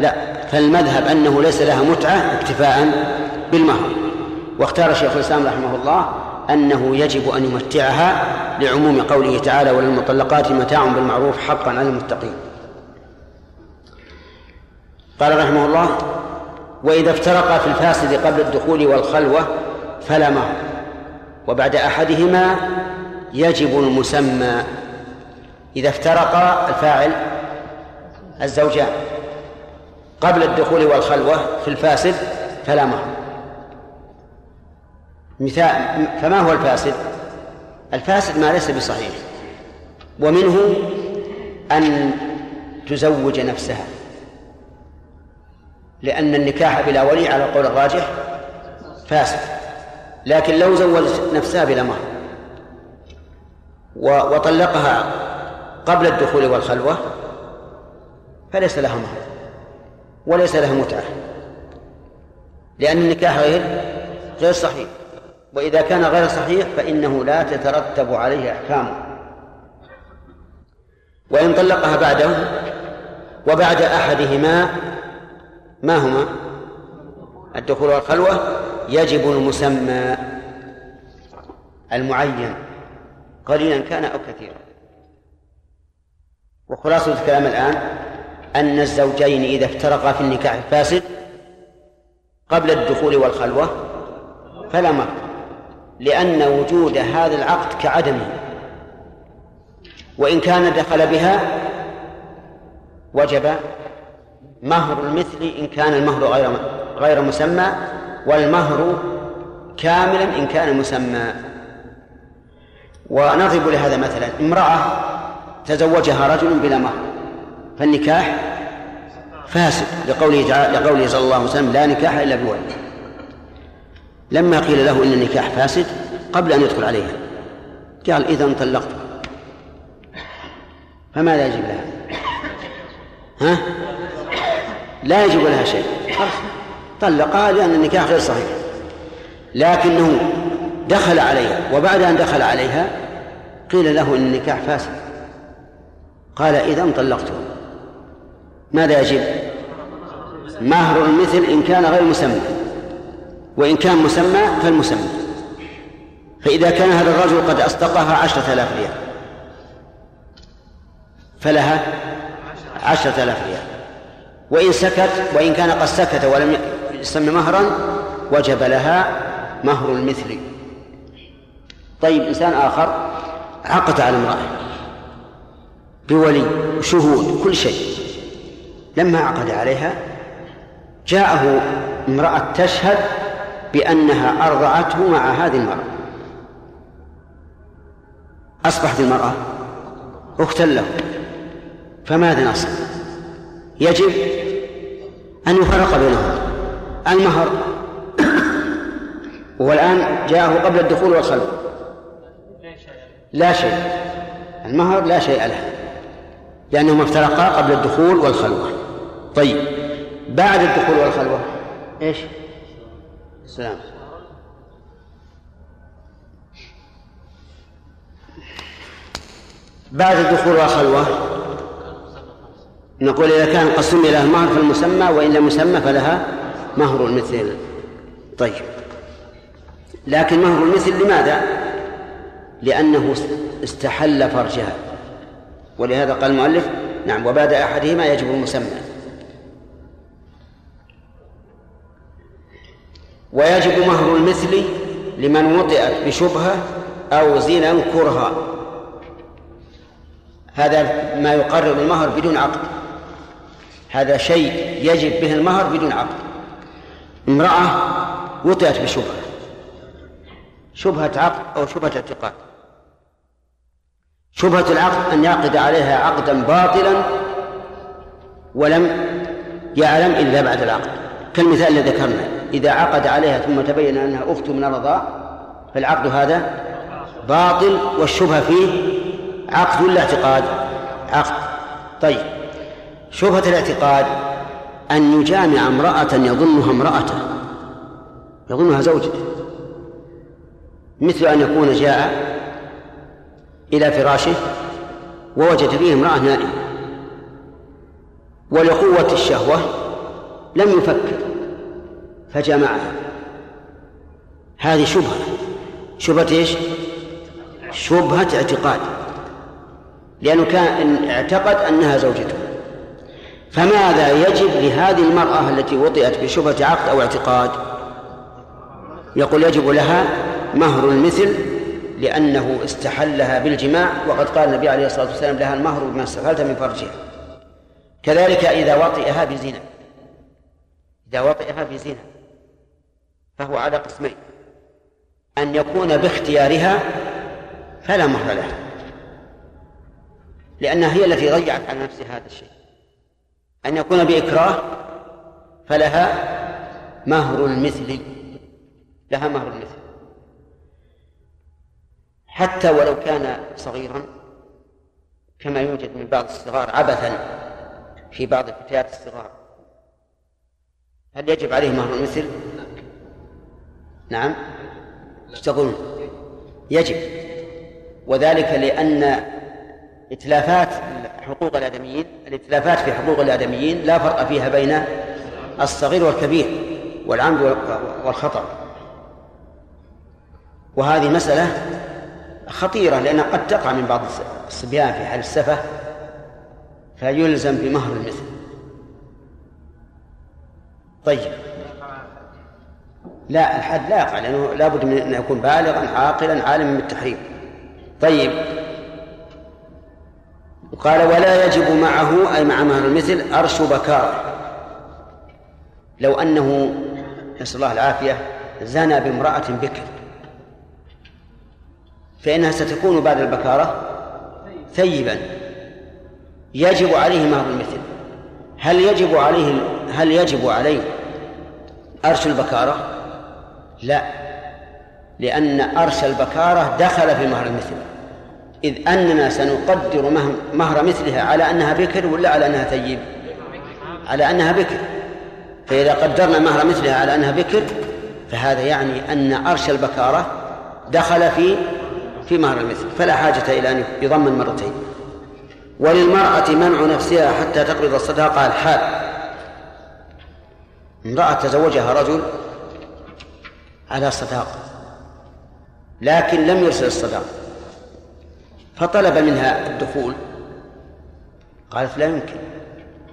لا فالمذهب أنه ليس لها متعة اكتفاء بالمهر. واختار شيخ الإسلام رحمه الله أنه يجب أن يمتعها لعموم قوله تعالى وللمطلقات متاع بالمعروف حقا على المتقين قال رحمه الله وإذا افترقا في الفاسد قبل الدخول والخلوة فلا مهر وبعد أحدهما يجب المسمى. إذا افترقا الفاعل الزوجان قبل الدخول والخلوة في الفاسد فلا مهر مثال فما هو الفاسد؟ الفاسد ما ليس بصحيح ومنه أن تزوج نفسها لأن النكاح بلا ولي على القول الراجح فاسد لكن لو زوجت نفسها بلا مهر وطلقها قبل الدخول والخلوة فليس لها مهر وليس لها متعة لأن النكاح غير غير صحيح وإذا كان غير صحيح فإنه لا تترتب عليه أحكامه وإن طلقها بعده وبعد أحدهما ما هما؟ الدخول والخلوة. يجب المسمى المعين. قليلا كان أو كثيرا. وخلاصة الكلام الآن أن الزوجين إذا افترقا في النكاح الفاسد قبل الدخول والخلوة فلا مهر لأن وجود هذا العقد كعدمه. وإن كان دخل بها وجب مهر المثل إن كان المهر غير غير مسمى والمهر كاملا إن كان مسمى. ونضرب لهذا مثلا امرأة تزوجها رجل بلا مهر فالنكاح فاسد لقوله تعالى لقوله صلى الله عليه وسلم لا نكاح إلا بولي لما قيل له إن النكاح فاسد قبل أن يدخل عليها. قال إذا طلقت. فماذا يجب لها؟ ها؟ لا يجب لها شيء. طلقها لأن النكاح غير صحيح. لكنه دخل عليها وبعد أن دخل عليها قيل له إن النكاح فاسد. قال إذا طلقته. ماذا يجب؟ مهر المثل إن كان غير مسمى. وإن كان مسمى فالمسمى. فإذا كان هذا الرجل قد أصدقها عشرة آلاف ريال. فلها عشرة آلاف ريال. وإن سكت وإن كان قد سكت ولم يسمى مهرا وجب لها مهر المثل. طيب إنسان آخر عقد على امرأة بولي وشهود كل شيء. لما عقد عليها جاءه امرأة تشهد بأنها أرضعته مع هذه المرأة. أصبحت المرأة أختا له. فماذا نصنع؟ يجب أن يفرق بينهما. المهر. والآن جاءه قبل الدخول والخلوة لا شيء. المهر لا شيء له. لأنهما افترقا قبل الدخول والخلوة. طيب. بعد الدخول والخلوة. إيش؟ السلام بعد الدخول والخلوة نقول إذا كان قد سمي لها المهر فالمسمى وإن لم يسمى فلها مهر المثل طيب. لكن مهر المثل لماذا؟ لأنه استحل فرجها. ولهذا قال المؤلف نعم وبعد أحدهما يجب المسمى. ويجب مهر المثل لمن وطئت بشبهة أو زنا كرها. هذا ما يقرر المهر بدون عقد. هذا شيء يجب به المهر بدون عقد. امرأة وطئت بشبهة. شبهة عقد أو شبهة اعتقاد. شبهة العقد أن يعقد عليها عقدا باطلا ولم يعلم إلا بعد العقد. كالمثال الذي ذكرنا. إذا عقد عليها ثم تبين أنها أفت من الرضاء فالعقد هذا باطل والشبهة فيه عقد ولا اعتقاد؟ عقد. طيب. شبهة الاعتقاد أن يجامع امرأة يظنها امرأته. يظنها زوجته. مثل أن يكون جاء إلى فراشه ووجد فيه امرأة نائمة. ولقوة الشهوة لم يفكر. فجمعها هذه شبهة. شبهة إيش؟ شبهة اعتقاد. لأنه كان اعتقد أنها زوجته. فماذا يجب لهذه المرأة التي وطئت بشبهة عقد أو اعتقاد؟ يقول يجب لها مهر المثل لأنه استحلها بالجماع وقد قال النبي عليه الصلاة والسلام لها المهر بما استحلت من فرجها. كذلك إذا وطئها بزنا. إذا وطئها بزنا. فهو على قسمين. أن يكون باختيارها فلا مهر لها لأنها هي التي ضيعت على نفسها هذا الشيء. أن يكون بإكراه فلها مهر المثل. لها مهر المثل. حتى ولو كان صغيرا كما يوجد من بعض الصغار عبثا في بعض الفتيات الصغار. هل يجب عليه مهر المثل؟ نعم. إيش؟ يجب. وذلك لأن إتلافات حقوق الآدميين الإتلافات في حقوق الآدميين لا فرق فيها بين الصغير والكبير والعمد والخطأ. وهذه مسألة خطيرة لأنها قد تقع من بعض الصبيان في حال السفة فيلزم بمهر المثل. طيب. لا الحد لا يقع لأنه لابد من أن يكون بالغا عاقلا عالما بالتحريم طيب. قال ولا يجب معه أي مع مهر المثل أرش بكار. لو أنه نسأل الله العافية زنى بامرأة بكر فإنها ستكون بعد البكارة ثيبا. يجب عليه مهر المثل. هل يجب عليه هل يجب عليه أرش البكارة؟ لا. لأن أرش البكارة دخل في مهر المثل. إذ أننا سنقدر مهر مثلها على أنها بكر ولا على أنها ثيب؟ على أنها بكر. فإذا قدرنا مهر مثلها على أنها بكر فهذا يعني أن أرش البكارة دخل في في مهر المثل. فلا حاجة إلى أن يضمن مرتين. وللمرأة منع نفسها حتى تقبض الصداقة الحال. امرأة تزوجها رجل على صداقة لكن لم يرسل الصداقة فطلب منها الدخول. قالت لا يمكن.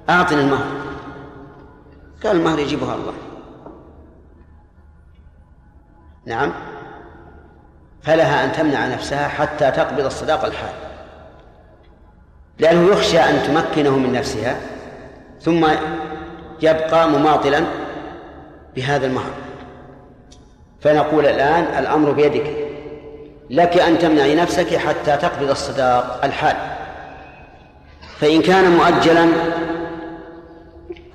أعطني المهر. قال المهر يجيبها الله. نعم. فلها أن تمنع نفسها حتى تقبض الصداقة الحال. لأنه يخشى أن تمكنه من نفسها ثم يبقى مماطلا بهذا المهر. فنقول الآن الأمر بيدك لك أن تمنعي نفسك حتى تقبض الصداق الحال. فإن كان مؤجلا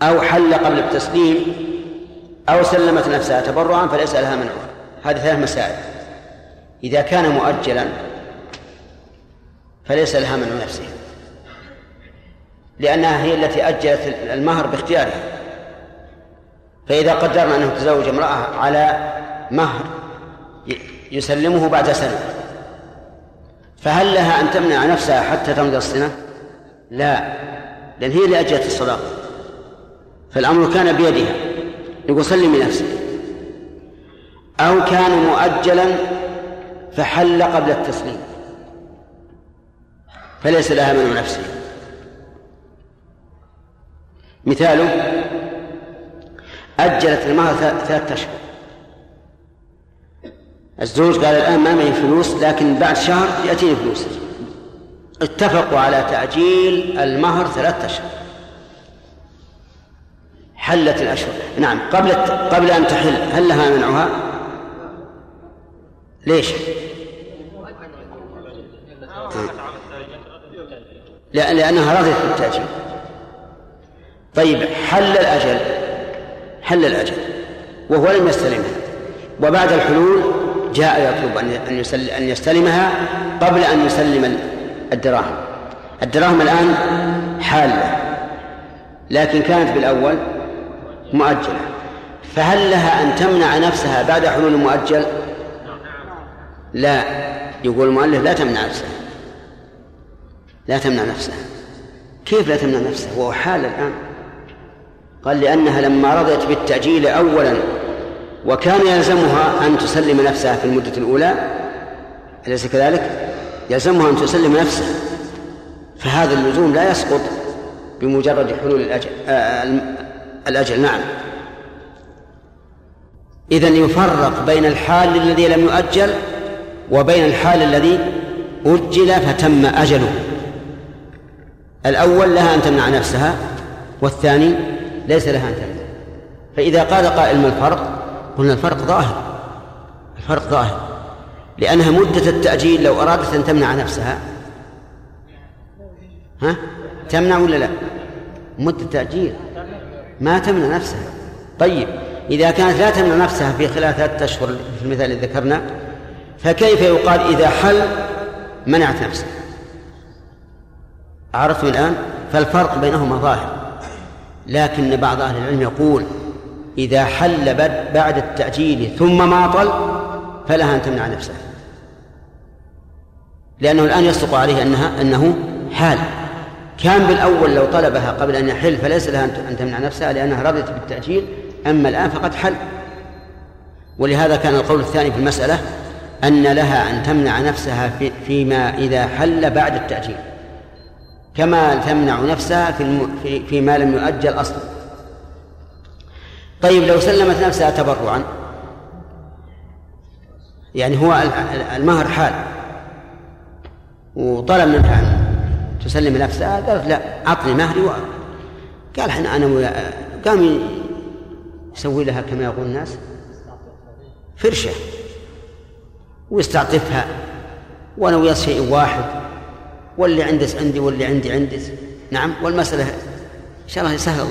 أو حل قبل التسليم أو سلمت نفسها تبرعا فليس لها منعها هذه ثلاث مسائل. إذا كان مؤجلا فليس لها منع نفسها لأنها هي التي أجلت المهر باختيارها. فإذا قدرنا أنه تزوج امرأة على مهر يسلمه بعد سنة. فهل لها أن تمنع نفسها حتى تمضي السنة؟ لا لأن هي اللي الصداقة. فالأمر كان بيدها. يقول سلمي نفسك. أو كان مؤجلا فحل قبل التسليم. فليس لها منع نفسه مثاله أجلت المهر ثلاثة أشهر. الزوج قال الآن ما معي فلوس لكن بعد شهر يأتيني فلوس. اتفقوا على تعجيل المهر ثلاثة أشهر. حلت الأشهر. نعم قبل قبل أن تحل هل لها منعها؟ ليش؟ لأن لأنها رضيت بالتأجيل. طيب حل الأجل حل الأجل وهو لم يستلمها. وبعد الحلول جاء يطلب أن أن يستلمها قبل أن يسلم الدراهم. الدراهم الآن حالة لكن كانت بالأول مؤجلة. فهل لها أن تمنع نفسها بعد حلول المؤجل؟ لا. يقول المؤلف لا تمنع نفسها. لا تمنع نفسها. كيف لا تمنع نفسها؟ وهو حال الآن. قال لأنها لما رضيت بالتأجيل أولا وكان يلزمها أن تسلم نفسها في المدة الأولى. أليس كذلك؟ يلزمها أن تسلم نفسها. فهذا اللزوم لا يسقط بمجرد حلول الأجل آه الأجل. نعم. إذا يفرق بين الحال الذي لم يؤجل وبين الحال الذي أجل فتم أجله. الأول لها أن تمنع نفسها والثاني ليس لها أن تمنع. فإذا قال قائل ما الفرق؟ قلنا الفرق ظاهر. الفرق ظاهر. لأنها مدة التأجيل لو أرادت أن تمنع نفسها. ها؟ تمنع ولا لا؟ مدة التأجيل. ما تمنع نفسها. طيب إذا كانت لا تمنع نفسها في خلال ثلاثة أشهر في المثال الذي ذكرنا فكيف يقال إذا حل منعت نفسها؟ عرفتم الآن؟ فالفرق بينهما ظاهر. لكن بعض أهل العلم يقول إذا حل بعد التأجيل ثم ماطل فلها أن تمنع نفسها. لأنه الآن يصدق عليه أنها أنه حال. كان بالأول لو طلبها قبل أن يحل فليس لها أن تمنع نفسها لأنها رضيت بالتأجيل أما الآن فقد حل. ولهذا كان القول الثاني في المسألة أن لها أن تمنع نفسها في فيما إذا حل بعد التأجيل. كما تمنع نفسها في. في فيما لم يؤجل أصلا. طيب لو سلمت نفسها تبرعا؟ يعني هو المهر حال. وطلب منها أن تسلم نفسها قالت لا أعطني مهري و... قال إحنا أنا ويا قام يسوي لها كما يقول الناس فرشة ويستعطفها وأنا ويا شيء واحد واللي عندس عندي واللي عندي عندس. نعم والمسألة إن شاء الله سهلة.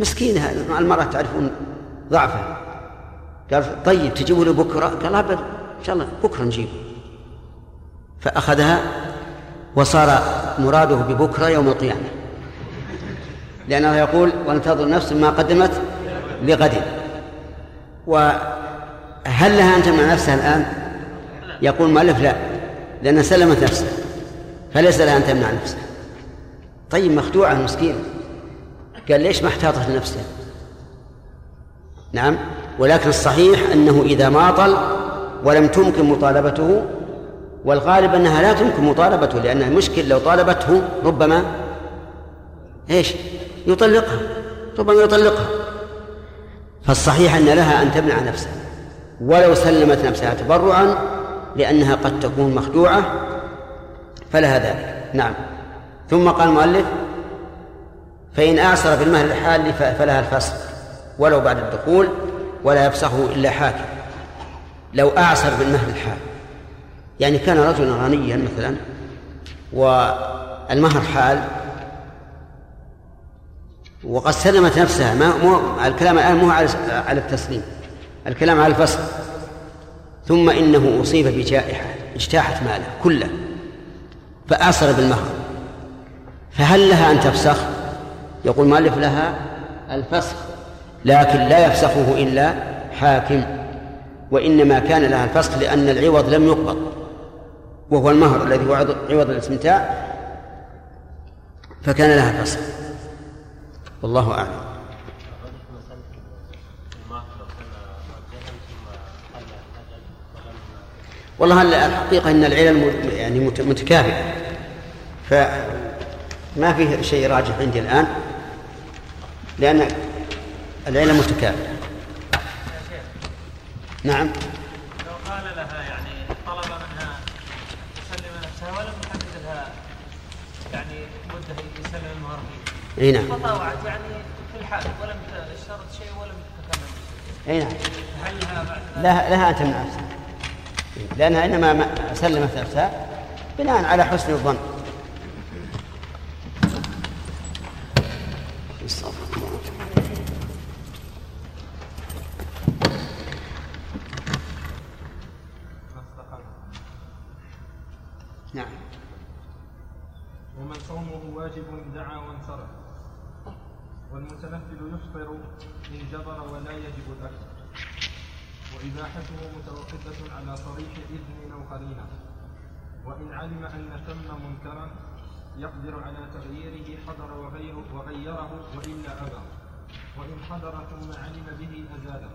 مسكينة المرأة تعرفون ضعفها. قال طيب تجيبوا لي بكرة قال أبد إن شاء الله بكرة نجيب فأخذها وصار مراده ببكرة يوم القيامة. لأنه يقول ولتنظر نفس ما قدمت لغد. وهل لها أن تمنع نفسها الآن؟ يقول المؤلف لا لأنها سلمت نفسها فليس لها أن تمنع نفسها. طيب مخدوعة مسكينة قال ليش ما احتاطت لنفسها نعم. ولكن الصحيح أنه إذا ماطل ولم تمكن مطالبته والغالب أنها لا تمكن مطالبته لأنها مشكل لو طالبته ربما إيش؟ يطلقها. ربما يطلقها. فالصحيح أن لها أن تمنع نفسها. ولو سلمت نفسها تبرعا لأنها قد تكون مخدوعة فلها ذلك. نعم. ثم قال المؤلف فإن أعسر بالمهر الحال فلها الفسخ ولو بعد الدخول ولا يفسخه إلا حاكم. لو أعسر بالمهر الحال يعني كان رجلا غنيا مثلا والمهر حال وقد سلمت نفسها ما مو الكلام الآن مو على على التسليم الكلام على الفصل. ثم إنه أصيب بجائحة اجتاحت ماله كله فأعصر بالمهر. فهل لها أن تفسخ؟ يقول مؤلف لها الفسخ لكن لا يفسخه إلا حاكم وإنما كان لها الفسخ لأن العوض لم يقبض وهو المهر الذي هو عوض الاستمتاع فكان لها الفسخ. والله أعلم. والله الحقيقة أن العلل يعني متكافئة فما فيه شيء راجح عندي الآن. لأن العلل متكافئة نعم. لو قال لها يعني طلب منها تسلم نفسها ولم يحدد لها يعني مدة يسلم المهر فيه أي نعم. فطاوعت يعني في الحال ولم تشترط شيء ولم تتكلم أي نعم. هل لها بعد ذلك؟ لها لها أن تمنع نفسها. لأنها إنما سلمت نفسها بناء على حسن الظن. نعم ومن صومه واجب دعا وانصرف. والمتنفل يفطر إن جبر ولا يجب الأكل. وإباحته متوقفة على صريح إذن أو قرينة. وإن علم أن ثم منكرا يقدر على تغييره حضر وغيره وغيره وإلا أبى. وإن حضر ثم علم به أزاله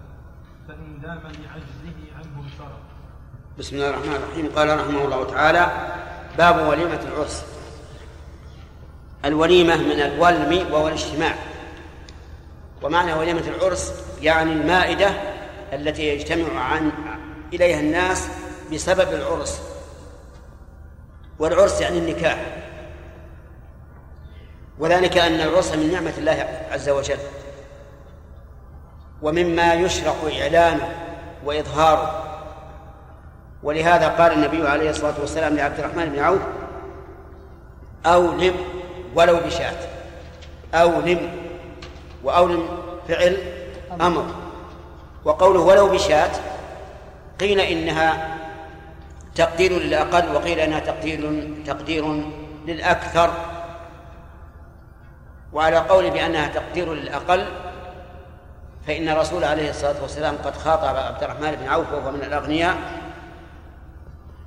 فإن دام لعجزه عنه انصرف. بسم الله الرحمن الرحيم. قال رحمه الله تعالى باب وليمة العرس الوليمة من الولم وهو الاجتماع. ومعنى وليمة العرس يعني المائدة التي يجتمع عن إليها الناس بسبب العرس. والعرس يعني النكاح. وذلك أن العرس من نعمة الله عز وجل. ومما يشرع إعلانه وإظهاره. ولهذا قال النبي عليه الصلاة والسلام لعبد الرحمن بن عوف أولم ولو بشاة. أولم وأولم فعل أمر. وقوله ولو بشاة قيل إنها تقدير للأقل وقيل إنها تقدير تقدير للأكثر. وعلى قول بأنها تقدير للأقل فإن الرسول عليه الصلاة والسلام قد خاطب عبد الرحمن بن عوف وهو من الأغنياء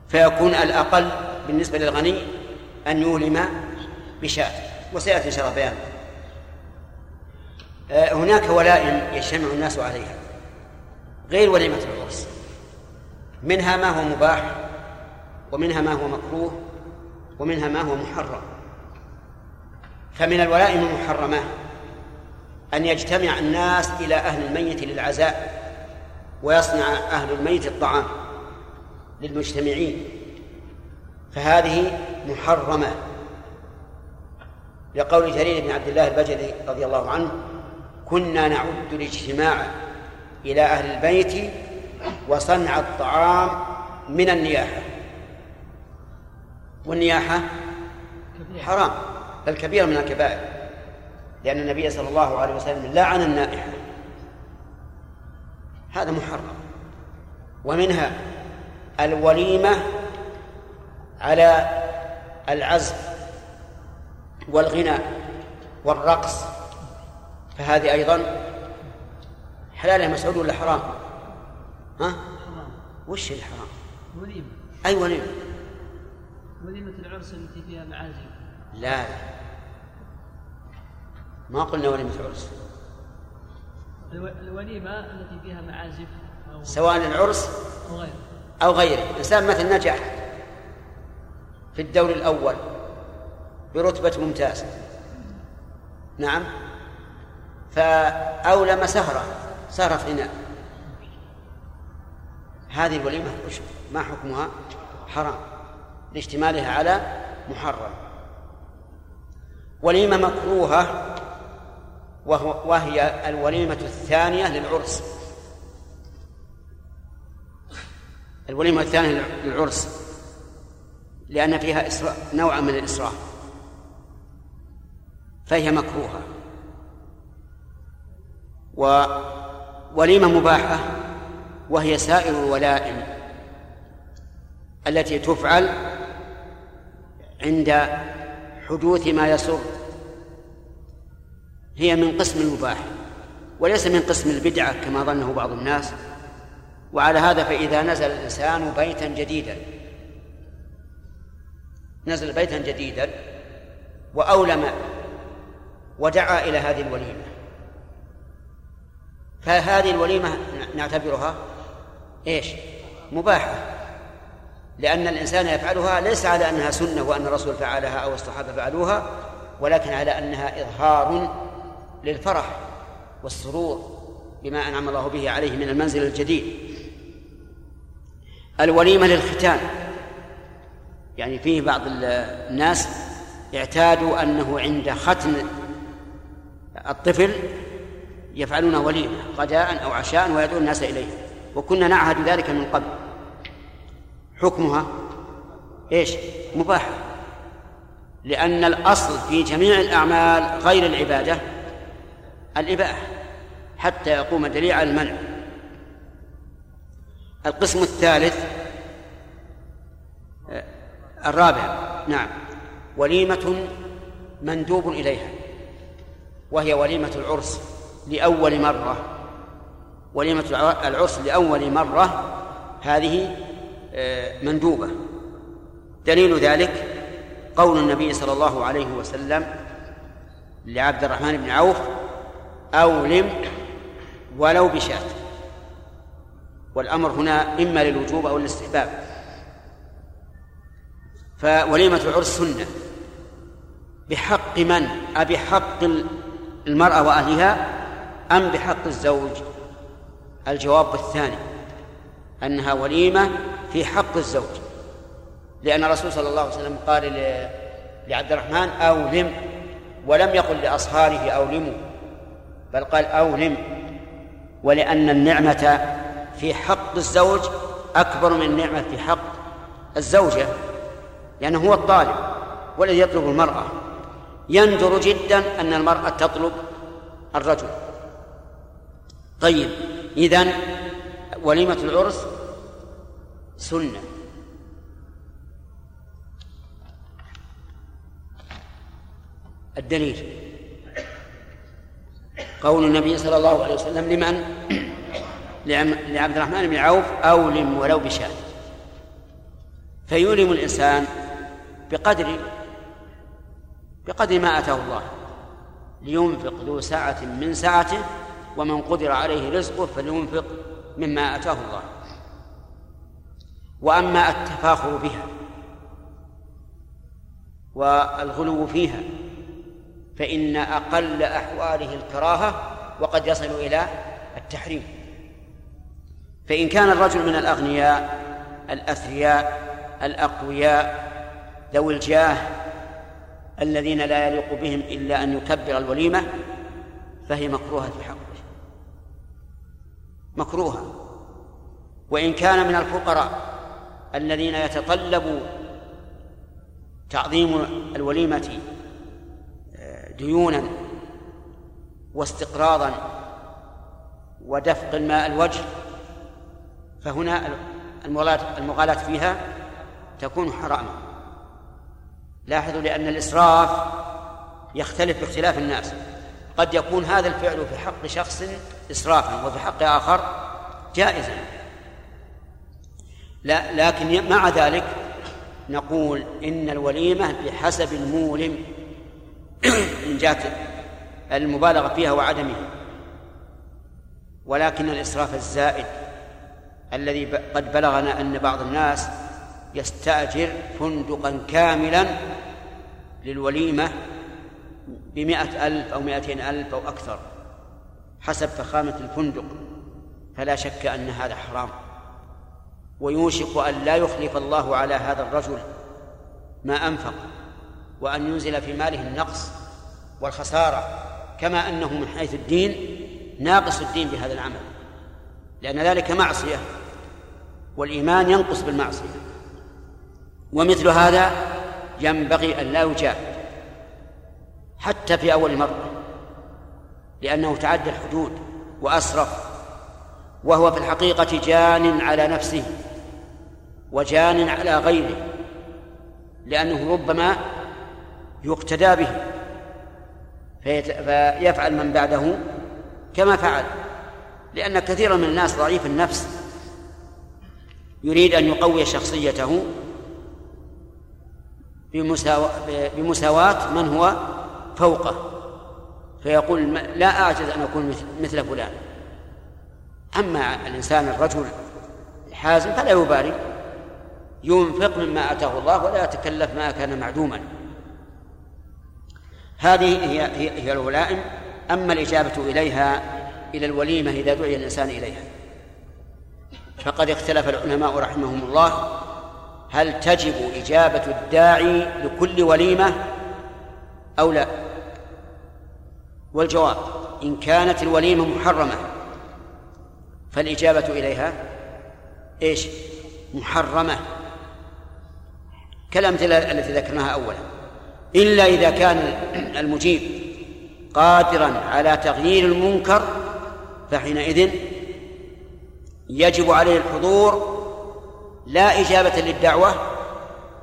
فيكون الأقل بالنسبة للغني أن يولم بشاة. وسيأتي إن شاء الله بيان. آه، هناك ولائم يجتمع الناس عليها. غير وليمة العرس منها ما هو مباح ومنها ما هو مكروه ومنها ما هو محرم. فمن الولائم المحرمة أن يجتمع الناس إلى أهل الميت للعزاء ويصنع أهل الميت الطعام للمجتمعين. فهذه محرمة. لقول جرير بن عبد الله البجلي رضي الله عنه كنا نعد الاجتماع إلى أهل البيت وصنع الطعام من النياحة. والنياحة حرام بل كبيرة من الكبائر لأن النبي صلى الله عليه وسلم لعن النائحة. هذا محرم. ومنها الوليمة على العزف والغناء والرقص فهذه أيضا حلال يا مسعود ولا حرام؟ ها؟ حرام وش الحرام؟ وليمة أي وليمة؟ وليمة العرس التي فيها معازف لا ما قلنا وليمة عرس الوليمة التي فيها معازف أو سواء العرس أو غيره أو غيره إنسان مثل نجح في الدور الأول برتبة ممتاز نعم. فأولم سهرة. سهرة في إناء. هذه الوليمة ما حكمها؟ حرام. لاشتمالها على محرم. وليمة مكروهة وهو وهي الوليمة الثانية للعرس. الوليمة الثانية للعرس. لأن فيها إسراء نوعا من الإسراف فهي مكروهة. ووليمة مباحة وهي سائر الولائم التي تفعل عند حدوث ما يسر. هي من قسم المباح وليس من قسم البدعة كما ظنه بعض الناس. وعلى هذا فإذا نزل الإنسان بيتا جديدا. نزل بيتا جديدا وأولم ودعا إلى هذه الوليمة. فهذه الوليمة نعتبرها إيش؟ مباحة. لأن الإنسان يفعلها ليس على أنها سنة وأن الرسول فعلها أو الصحابة فعلوها ولكن على أنها إظهار للفرح والسرور بما أنعم الله به عليه من المنزل الجديد. الوليمة للختان. يعني فيه بعض الناس اعتادوا أنه عند ختن الطفل يفعلون وليمة غداء أو عشاء ويدعون الناس إليه. وكنا نعهد ذلك من قبل. حكمها إيش؟ مباح لأن الأصل في جميع الأعمال غير العبادة الإباحة حتى يقوم دليل على المنع. القسم الثالث آه، الرابع نعم وليمة مندوب إليها. وهي وليمة العرس لأول مرة. وليمة العرس لأول مرة هذه آه، مندوبة. دليل ذلك قول النبي صلى الله عليه وسلم لعبد الرحمن بن عوف أولم ولو بشاة. والأمر هنا إما للوجوب أو للاستحباب فوليمة العرس سنة. بحق من؟ أبحق المرأة وأهلها أم بحق الزوج؟ الجواب الثاني أنها وليمة في حق الزوج. لأن الرسول صلى الله عليه وسلم قال لعبد الرحمن أولم ولم يقل لأصهاره أولموا بل قال أولم. ولأن النعمة في حق الزوج أكبر من النعمة في حق الزوجة لأنه هو الطالب والذي يطلب المرأة. يندر جدا أن المرأة تطلب الرجل. طيب إذن وليمة العرس سنة. الدليل. قول النبي صلى الله عليه وسلم لمن؟ لعبد الرحمن بن عوف أولم ولو بشاة فيولم الإنسان بقدر بقدر ما آتاه الله لينفق ذو سعة من سعته ومن قدر عليه رزقه فلينفق مما آتاه الله. وأما التفاخر بها والغلو فيها فإن أقل أحواله الكراهة وقد يصل إلى التحريم. فإن كان الرجل من الأغنياء الأثرياء الأقوياء ذوي الجاه الذين لا يليق بهم إلا أن يكبر الوليمة فهي مكروهة في حقه. مكروهة. وإن كان من الفقراء الذين يتطلب تعظيم الوليمة آه، ديونا واستقراضا ودفق الماء الوجه فهنا المغالاة فيها تكون حراما. لاحظوا لأن الإسراف يختلف باختلاف الناس. قد يكون هذا الفعل في حق شخص إسرافا وفي حق آخر جائزا. لا لكن مع ذلك نقول إن الوليمة بحسب المولم من جهة المبالغة فيها وعدمها. ولكن الإسراف الزائد الذي قد بلغنا أن بعض الناس يستأجر فندقا كاملا للوليمة بمائة ألف أو مائتين ألف أو أكثر حسب فخامة الفندق. فلا شك أن هذا حرام. ويوشك أن لا يخلف الله على هذا الرجل ما أنفق وأن ينزل في ماله النقص والخسارة كما أنه من حيث الدين ناقص الدين بهذا العمل. لأن ذلك معصية والإيمان ينقص بالمعصية. ومثل هذا ينبغي أن لا يجاب حتى في أول مرة لأنه تعدى الحدود وأسرف وهو في الحقيقة جان على نفسه وجان على غيره لأنه ربما يقتدى به فيفعل من بعده كما فعل لأن كثيرا من الناس ضعيف النفس يريد أن يقوي شخصيته بمساواة من هو فوقه. فيقول لا أعجز أن أكون مثل فلان. أما الإنسان الرجل الحازم فلا يبالي. ينفق مما آتاه الله ولا يتكلف ما كان معدوما. هذه هي هي, هي الولائم. أما الإجابة إليها إلى الوليمة إذا دعي الإنسان إليها. فقد اختلف العلماء رحمهم الله هل تجب إجابة الداعي لكل وليمة أو لا؟ والجواب إن كانت الوليمة محرمة فالإجابة إليها إيش؟ محرمة. كالأمثلة التي ذكرناها أولا. إلا إذا كان المجيب قادرا على تغيير المنكر فحينئذ يجب عليه الحضور لا إجابة للدعوة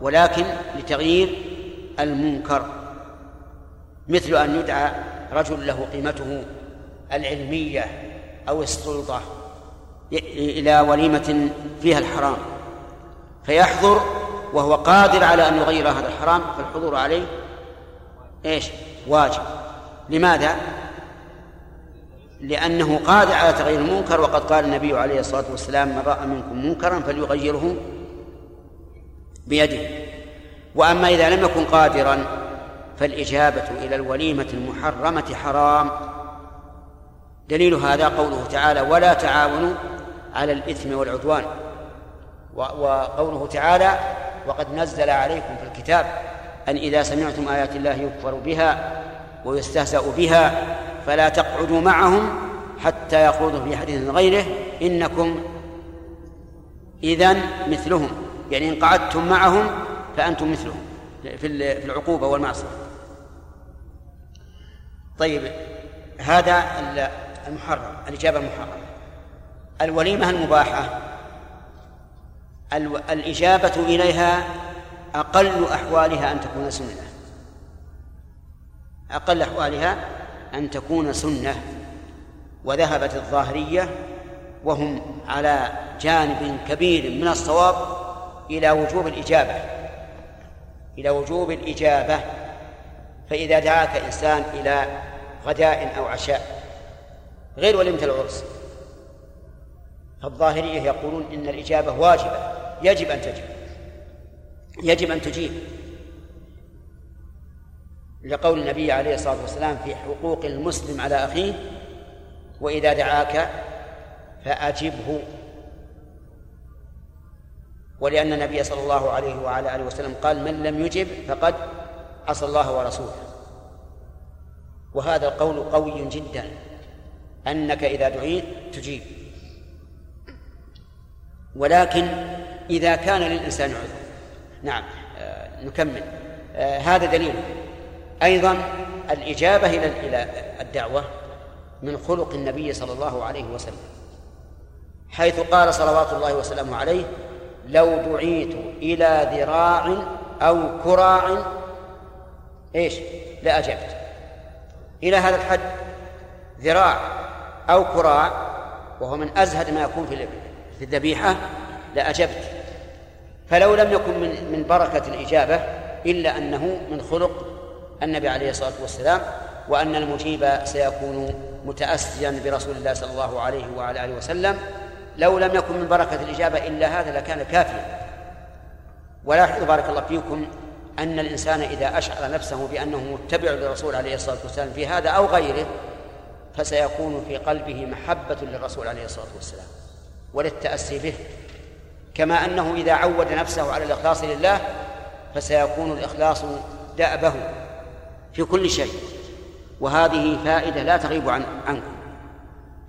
ولكن لتغيير المنكر. مثل أن يدعى رجل له قيمته العلمية أو السلطة إلى وليمة فيها الحرام فيحضر وهو قادر على أن يغير هذا الحرام فالحضور عليه إيش؟ واجب. لماذا؟ لأنه قادر على تغيير المنكر وقد قال النبي عليه الصلاة والسلام من رأى منكم منكرا فليغيره بيده. وأما إذا لم يكن قادرا فالإجابة إلى الوليمة المحرمة حرام. دليل هذا قوله تعالى ولا تعاونوا على الإثم والعدوان. وقوله تعالى وقد نزل عليكم في الكتاب أن إذا سمعتم آيات الله يكفر بها ويستهزأ بها فلا تقعدوا معهم حتى يخوضوا في حديث غيره. إنكم إذا مثلهم يعني إن قعدتم معهم فأنتم مثلهم في العقوبة والمعصية. طيب هذا المحرم الإجابة المحرمة. الوليمة المباحة الإجابة إليها أقل أحوالها أن تكون سنة. أقل أحوالها أن تكون سنة وذهبت الظاهرية وهم على جانب كبير من الصواب إلى وجوب الإجابة. إلى وجوب الإجابة. فإذا دعاك إنسان إلى غداء أو عشاء غير وليمة العرس فالظاهرية يقولون إن الإجابة واجبة يجب أن تجب يجب أن تجيب. لقول النبي عليه الصلاة والسلام في حقوق المسلم على أخيه وإذا دعاك فأجبه. ولأن النبي صلى الله عليه وعلى آله وسلم قال من لم يجب فقد عصى الله ورسوله. وهذا القول قوي جدا أنك إذا دعيت تجيب. ولكن إذا كان للإنسان عذر نعم آه نكمل. آه هذا دليل. أيضا الإجابة إلى الدعوة من خلق النبي صلى الله عليه وسلم حيث قال صلوات الله وسلامه عليه لو دعيت إلى ذراع أو كراع إيش؟ لأجبت إلى هذا الحد ذراع أو كراع وهو من أزهد ما يكون في في الذبيحة لأجبت فلو لم يكن من من بركة الإجابة إلا أنه من خلق النبي عليه الصلاة والسلام وأن المجيب سيكون متأسيا برسول الله صلى الله عليه وعلى آله وسلم. لو لم يكن من بركة الإجابة إلا هذا لكان كافيا. ولاحظوا بارك الله فيكم أن الإنسان إذا أشعر نفسه بأنه متبع للرسول عليه الصلاة والسلام في هذا أو غيره فسيكون في قلبه محبة للرسول عليه الصلاة والسلام وللتأسي به. كما أنه إذا عود نفسه على الإخلاص لله فسيكون الإخلاص دأبه. في كل شيء وهذه فائدة لا تغيب عن عنكم.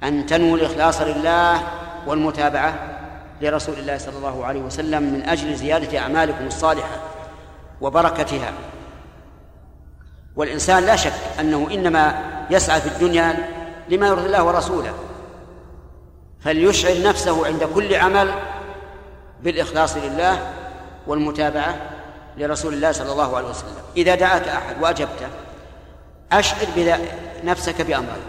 أن تنووا الإخلاص لله والمتابعة لرسول الله صلى الله عليه وسلم من أجل زيادة أعمالكم الصالحة وبركتها. والإنسان لا شك أنه إنما يسعى في الدنيا لما يرضي الله ورسوله فليشعر نفسه عند كل عمل بالإخلاص لله والمتابعة لرسول الله صلى الله عليه وسلم. إذا دعاك أحد وأجبته أشعر نفسك بأمرين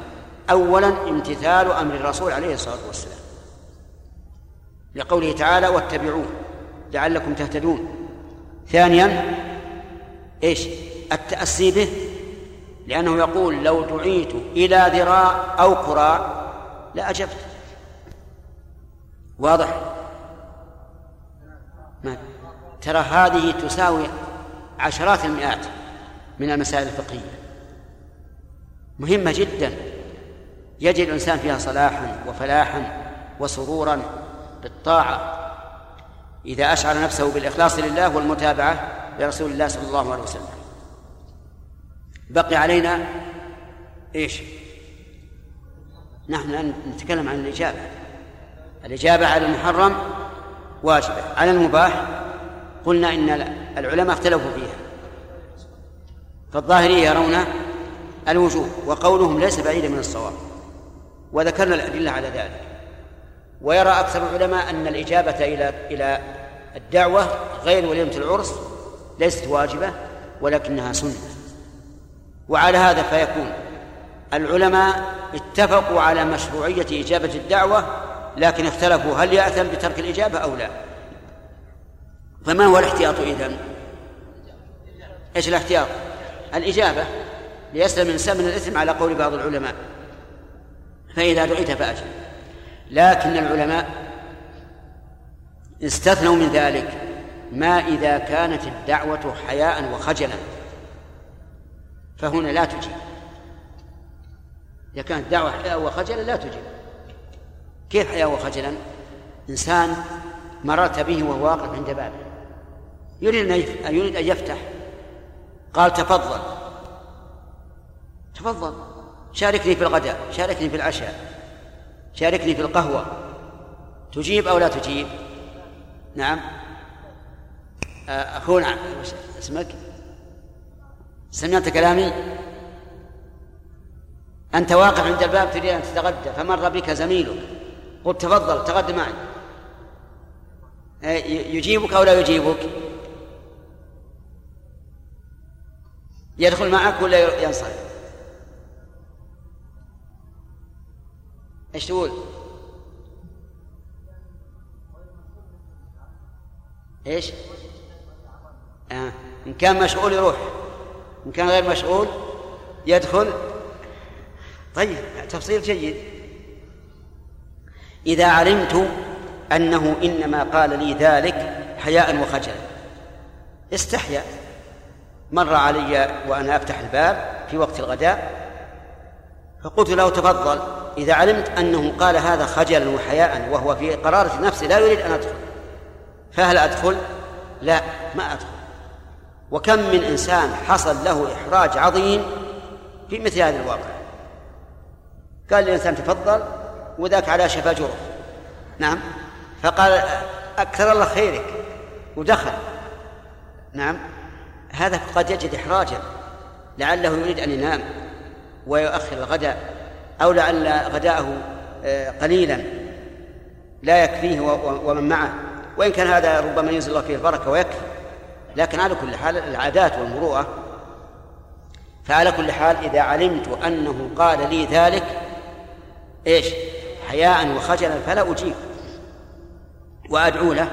أولا امتثال أمر الرسول عليه الصلاة والسلام. لقوله تعالى واتبعوه لعلكم تهتدون. ثانيا إيش؟ التأسي به لأنه يقول لو دعيت إلى ذراع أو كراع لأجبت واضح؟ ما ترى هذه تساوي عشرات المئات من المسائل الفقهية. مهمة جدا. يجد الإنسان فيها صلاحا وفلاحا وسرورا بالطاعة. إذا أشعر نفسه بالإخلاص لله والمتابعة لرسول الله صلى الله عليه وسلم. بقي علينا إيش؟ نحن الآن نتكلم عن الإجابة. الإجابة على المحرم واجبة على المباح قلنا إن العلماء اختلفوا فيها. فالظاهرية يرون الوجوب وقولهم ليس بعيدا من الصواب وذكرنا الأدلة على ذلك. ويرى أكثر العلماء أن الإجابة إلى إلى الدعوة غير وليمة العرس ليست واجبة ولكنها سنة. وعلى هذا فيكون. العلماء اتفقوا على مشروعية إجابة الدعوة لكن اختلفوا هل يأثم بترك الإجابة أو لا. فما هو الاحتياط إذن إيش الاحتياط؟ الإجابة ليسلم الإنسان من الإثم على قول بعض العلماء. فإذا دعيت فأجب لكن العلماء استثنوا من ذلك ما إذا كانت الدعوة حياء وخجلا. فهنا لا تجيب. إذا كانت دعوة حياء وخجلا لا تجيب. كيف حياء وخجلا؟ إنسان مررت به وهو واقف عند بابه. يريد أن يريد أن يفتح. قال تفضل. تفضل. شاركني في الغداء شاركني في العشاء شاركني في القهوة. تجيب أو لا تجيب؟ نعم. أخونا اسمك؟ سمعت كلامي؟ أنت واقف عند الباب تريد أن تتغدى فمر بك زميلك. قلت تفضل تغدى معي. يجيبك أو لا يجيبك؟ يدخل معك ولا ينصرف إيش تقول؟ إيش؟ آه. إن كان مشغول يروح إن كان غير مشغول يدخل طيب تفصيل جيد إذا علمت أنه إنما قال لي ذلك حياء وخجلا استحيا مر علي وأنا أفتح الباب في وقت الغداء فقلت له تفضل إذا علمت أنه قال هذا خجلا وحياء وهو في قرارة نفسه لا يريد أن أدخل. فهل أدخل؟ لا ما أدخل. وكم من إنسان حصل له إحراج عظيم في مثل هذا الواقع قال الإنسان تفضل وذاك على شفا جرف نعم. فقال أكثر الله خيرك ودخل. نعم. هذا قد يجد إحراجا لعله يريد أن ينام ويؤخر الغداء أو لعل غداءه آه، قليلا لا يكفيه ومن معه. وإن كان هذا ربما ينزل الله فيه البركة ويكفي. لكن على كل حال العادات والمروءة. فعلى كل حال إذا علمت أنه قال لي ذلك إيش؟ حياء وخجلا فلا أجيب. وأدعو له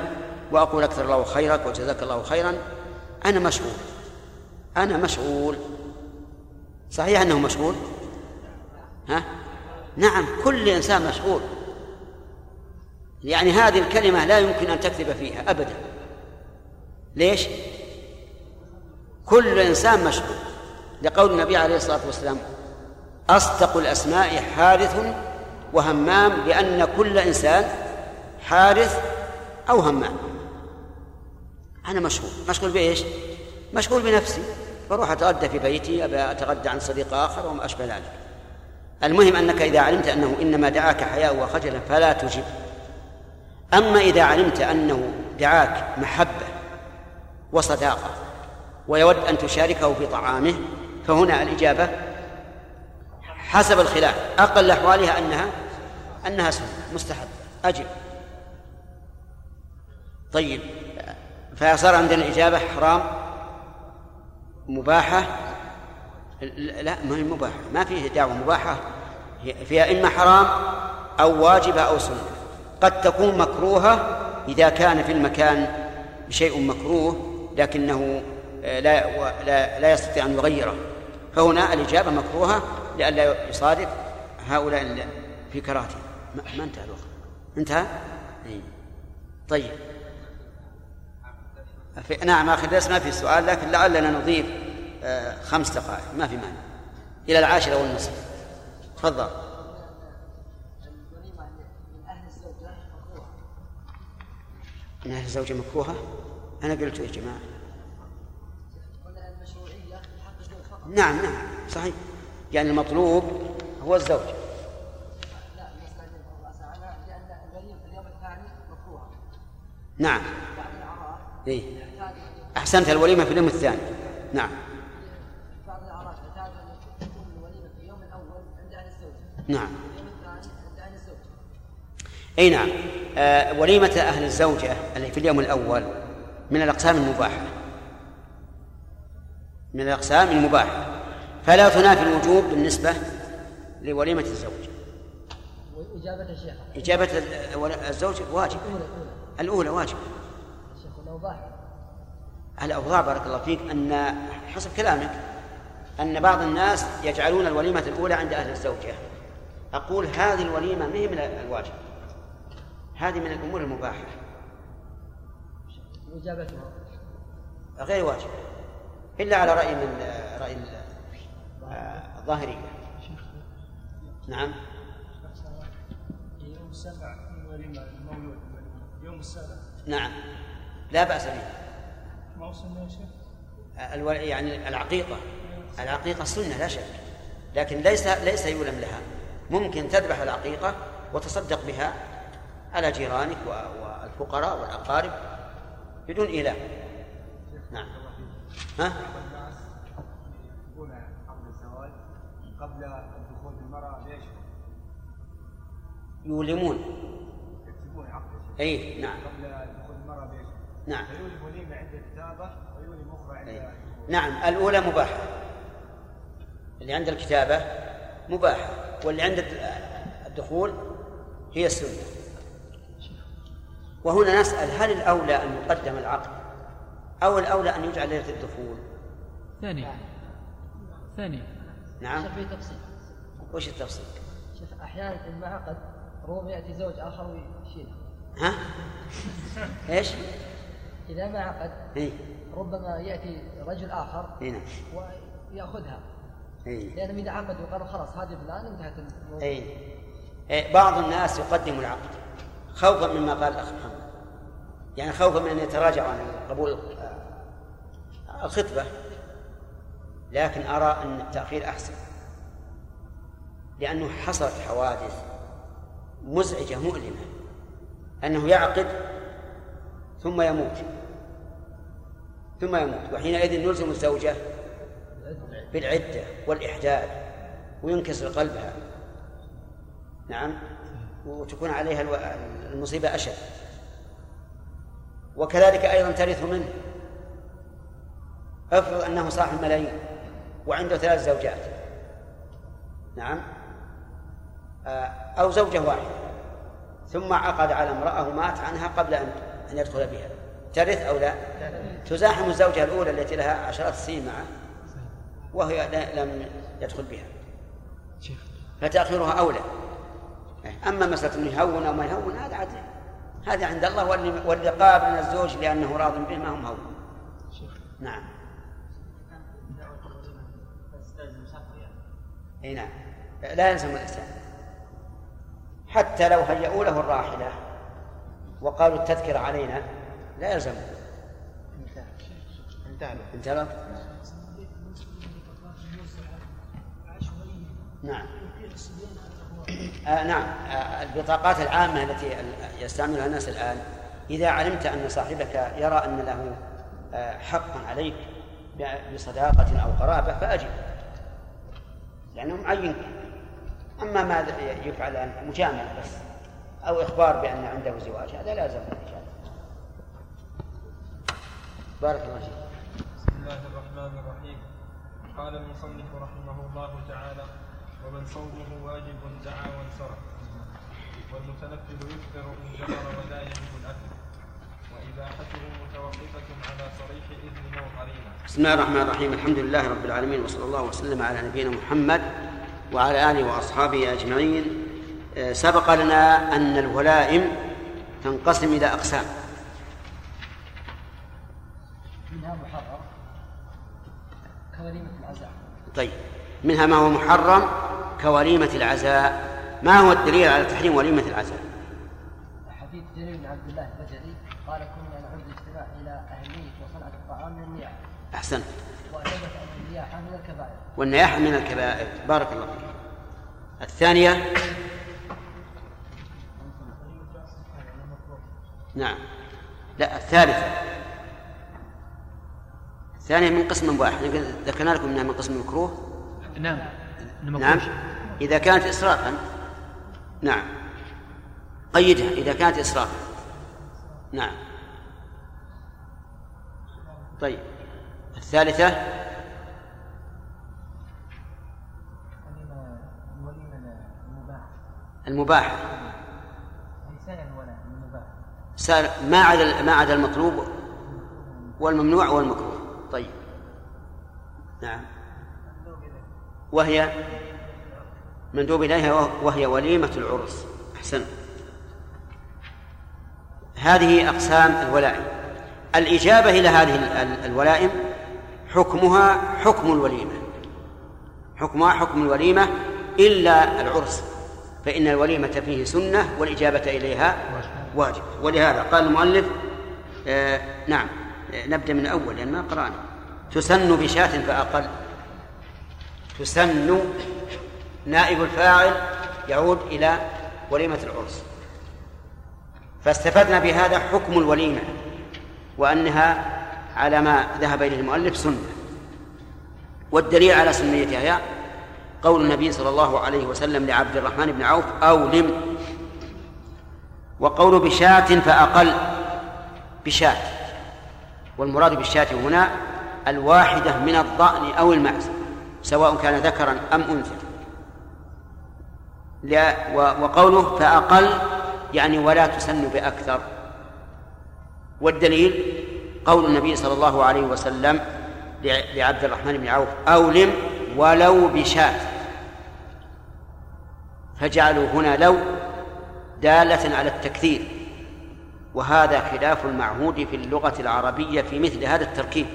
وأقول أكثر الله خيرك وجزاك الله خيرا. أنا مشغول أنا مشغول. صحيح أنه مشغول؟ ها؟ نعم كل إنسان مشغول. يعني هذه الكلمة لا يمكن أن تكذب فيها أبدا. ليش؟ كل إنسان مشغول. لقول النبي عليه الصلاة والسلام أصدق الأسماء حارث وهمام لأن كل إنسان حارث أو همام. أنا مشغول. مشغول بإيش؟ مشغول بنفسي. بروح أتغدى في بيتي أبي أتغدى عن صديق آخر وما أشبه ذلك. المهم أنك إذا علمت أنه إنما دعاك حياء وخجلا فلا تجب أما إذا علمت أنه دعاك محبة وصداقة ويود أن تشاركه في طعامه فهنا الإجابة حسب الخلاف. أقل أحوالها أنها أنها سنة. مستحب. أجب. طيب. فصار عندنا الإجابة حرام؟ مباحة؟ لا ما هي مباحة. ما فيه دعوة مباحة. فيها إما حرام أو واجبة أو سنة. قد تكون مكروهة إذا كان في المكان شيء مكروه لكنه لا لا, لا يستطيع أن يغيره. فهنا الإجابة مكروهة لئلا يصادف هؤلاء في كراهته ما انتهى الوقت. انتهى؟ إيه. طيب. في نعم آخر درس ما في سؤال لكن لعلنا نضيف آه، خمس دقائق ما في مانع. إلى العاشرة والنصف تفضل. من أهل الزوجة مكروهة؟ أنا قلت يا جماعة. نعم نعم صحيح. يعني المطلوب هو الزوج. نعم. إيه؟ أحسنت الوليمة في اليوم الثاني. نعم. نعم. أي نعم. آه وليمة أهل الزوجة اللي في اليوم الأول من الأقسام المباحة. من الأقسام المباحة. فلا تنافي الوجوب بالنسبة لوليمة الزوج. إجابة الشيخ إجابة الزوج واجب. الأولى. الأولى واجب. الأوضاع بارك الله فيك أن حسب كلامك أن بعض الناس يجعلون الوليمة الأولى عند أهل الزوجة. أقول هذه الوليمة ما هي من الواجب. هذه من الأمور المباحة. وإجابتها غير واجب. إلا على رأي من رأي الظاهرية. نعم. يوم المولود يوم السابع نعم. لا بأس به. ألو... يعني العقيقة. العقيقة سنة لا شك. لكن ليس ليس يولم لها. ممكن تذبح العقيقة وتصدق بها على جيرانك والفقراء والأقارب بدون إيلاء نعم. ها؟ قبل الزواج قبل ليش؟ يولمون اي نعم. قبل دخول المرأة؟ نعم. فيولم وليمة عند الكتابة ويولم أخرى عند أي. نعم الأولى مباحة. اللي عند الكتابة مباحة واللي عند الدخول هي السنة. وهنا نسأل هل الأولى أن يقدم العقد أو الأولى أن يجعل ليلة الدخول؟ ثاني. ثاني. نعم. في تفصيل. وش التفصيل؟ شيخ أحيانا في المعقد ربما يأتي زوج آخر ويشيله. ها؟ إيش؟ إذا ما عقد اي ربما يأتي رجل آخر اي نعم. ويأخذها. اي لأنهم إذا عقدوا وقالوا خلاص هذه فلان انتهت الموضوع اي إيه، بعض الناس يقدم العقد خوفا مما قال الاخ محمد. يعني خوفا من أن يتراجع عن قبول آه، الخطبة لكن أرى أن التأخير أحسن. لأنه حصلت حوادث مزعجة مؤلمة أنه يعقد ثم يموت. ثم يموت. وحينئذ نلزم الزوجة بالعدة والاحداد وينكسر قلبها. نعم. وتكون عليها المصيبة أشد. وكذلك أيضا ترث منه. افرض أنه صاحب ملايين وعنده ثلاث زوجات. نعم. آه، أو زوجة واحدة. ثم عقد على امرأة ومات عنها قبل أن أن يدخل بها. ترث أو لا؟ تزاحم الزوجة الأولى التي لها عشرات السنين معه وهي لم يدخل بها. فتأخيرها أولى. أما مسألة أنه يهون أو ما يهون هذا عاد هذا عند الله واللي, قابل من الزوج لأنه راض به ما هم هون. نعم. إي نعم. لا يلزم الإسلام حتى لو هيئوا له الراحلة وقالوا التذكرة علينا لا يلزم. انتهى. انتهى؟ نعم. آه نعم. آه البطاقات العامة التي يستعملها الناس الآن إذا علمت أن صاحبك يرى أن له آه حقا عليك بصداقة أو قرابة فأجب. لأنه معين أما ما يفعل مجاملة بس. أو إخبار بأن عنده زواج هذا لا يلزم الإجابة بارك الله فيك. بسم الله الرحمن الرحيم. قال المصنف رحمه الله تعالى ومن صومه واجب دعا وانصرف. والمتنفل يفطر إن جبر ولا يجب الأكل. وإباحته متوقفة على صريح قرينة. بسم الله الرحمن الرحيم. الحمد لله رب العالمين وصلى الله وسلم على نبينا محمد وعلى آله وأصحابه أجمعين. آه، سبق لنا أن الولائم تنقسم إلى أقسام. منها محرم. كوليمة العزاء. طيب. منها ما هو محرم؟ كوليمة العزاء. ما هو الدليل على تحريم وليمة العزاء؟ حديث جرير بن عبد الله البجلي قال كنا نعود الاجتماع إلى أهلية وصنعة الطعام من النياحه أحسنت واثبت أن النياحه من الكبائر. والنياحة من الكبائر. بارك الله فيك. الثانية نعم. لا الثالثة. الثانية من قسم واحد. ذكرنا لكم إنها من قسم مكروه نعم. نعم. إذا كانت إسرافا. نعم. قيدها إذا كانت إسرافا. نعم. طيب. الثالثة. المباح. سأل ما عدا ما عدا المطلوب والممنوع والمكروه. طيب. نعم. وهي مندوب إليها وهي وليمة العرس. أحسن. هذه أقسام الولائم. الإجابة إلى هذه الولائم حكمها حكم الوليمة. حكمها حكم الوليمة إلا العرس. فإن الوليمة فيه سنة والإجابة إليها واجب. ولهذا قال المؤلف آه نعم آه نبدأ من الأول لأن ما قرأنا. تسن بشاة فأقل. تسن نائب الفاعل يعود إلى وليمة العرس. فاستفدنا بهذا حكم الوليمة وأنها على ما ذهب إليه المؤلف سنة. والدليل على سنيتها قول النبي صلى الله عليه وسلم لعبد الرحمن بن عوف أولم وقول بشاة فأقل. بشاة. والمراد بالشاة هنا الواحدة من الضأن أو المعز سواء كان ذكرا أم أنثى. وقوله فأقل يعني ولا تسن بأكثر. والدليل قول النبي صلى الله عليه وسلم لعبد الرحمن بن عوف أولم ولو بشاة. فجعلوا هنا لو دالة على التكثير وهذا خلاف المعهود في اللغة العربية في مثل هذا التركيب.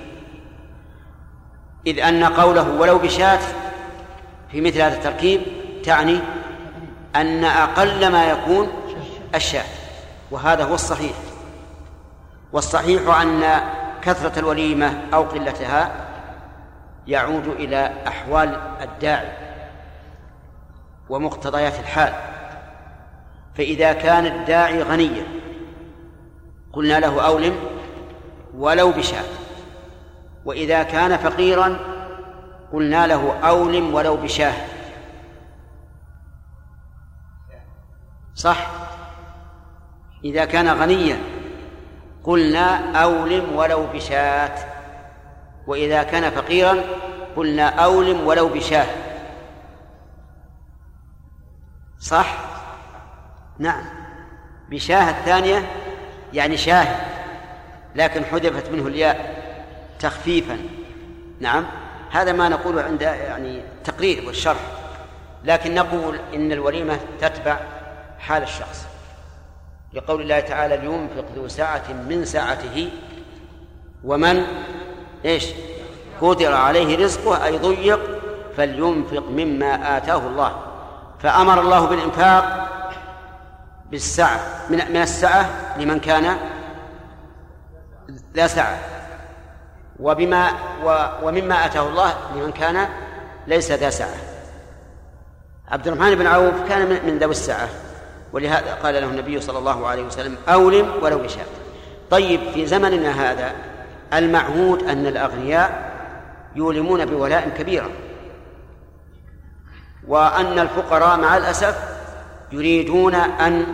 إذ أن قوله ولو بشاة في مثل هذا التركيب تعني أن أقل ما يكون الشاة وهذا هو الصحيح. والصحيح أن كثرة الوليمة أو قلتها يعود إلى أحوال الداعي ومقتضيات الحال. فإذا كان الداعي غنيا. قلنا له أولم ولو بشاة. وإذا كان فقيرا قلنا له أولم ولو بشاة. صح؟ إذا كان غنيا قلنا أولم ولو بشاة. وإذا كان فقيرا قلنا أولم ولو بشاة. صح؟ نعم. بشاه الثانية يعني شاه لكن حذفت منه الياء تخفيفا. نعم. هذا ما نقوله عند يعني التقرير والشرح. لكن نقول إن الوليمة تتبع حال الشخص. لقول الله تعالى لينفق ذو سعة من سعته. ومن؟ إيش؟ قدر عليه رزقه أي ضيق فلينفق مما آتاه الله. فأمر الله بالإنفاق بالسعة من من السعة لمن كان لا سعة. وبما ومما آتاه الله لمن كان ليس ذا سعة. عبد الرحمن بن عوف كان من ذوي السعة. ولهذا قال له النبي صلى الله عليه وسلم أولم ولو بشاة طيب في زمننا هذا المعهود أن الأغنياء يولمون بولاء كبيرة. وأن الفقراء مع الأسف يريدون أن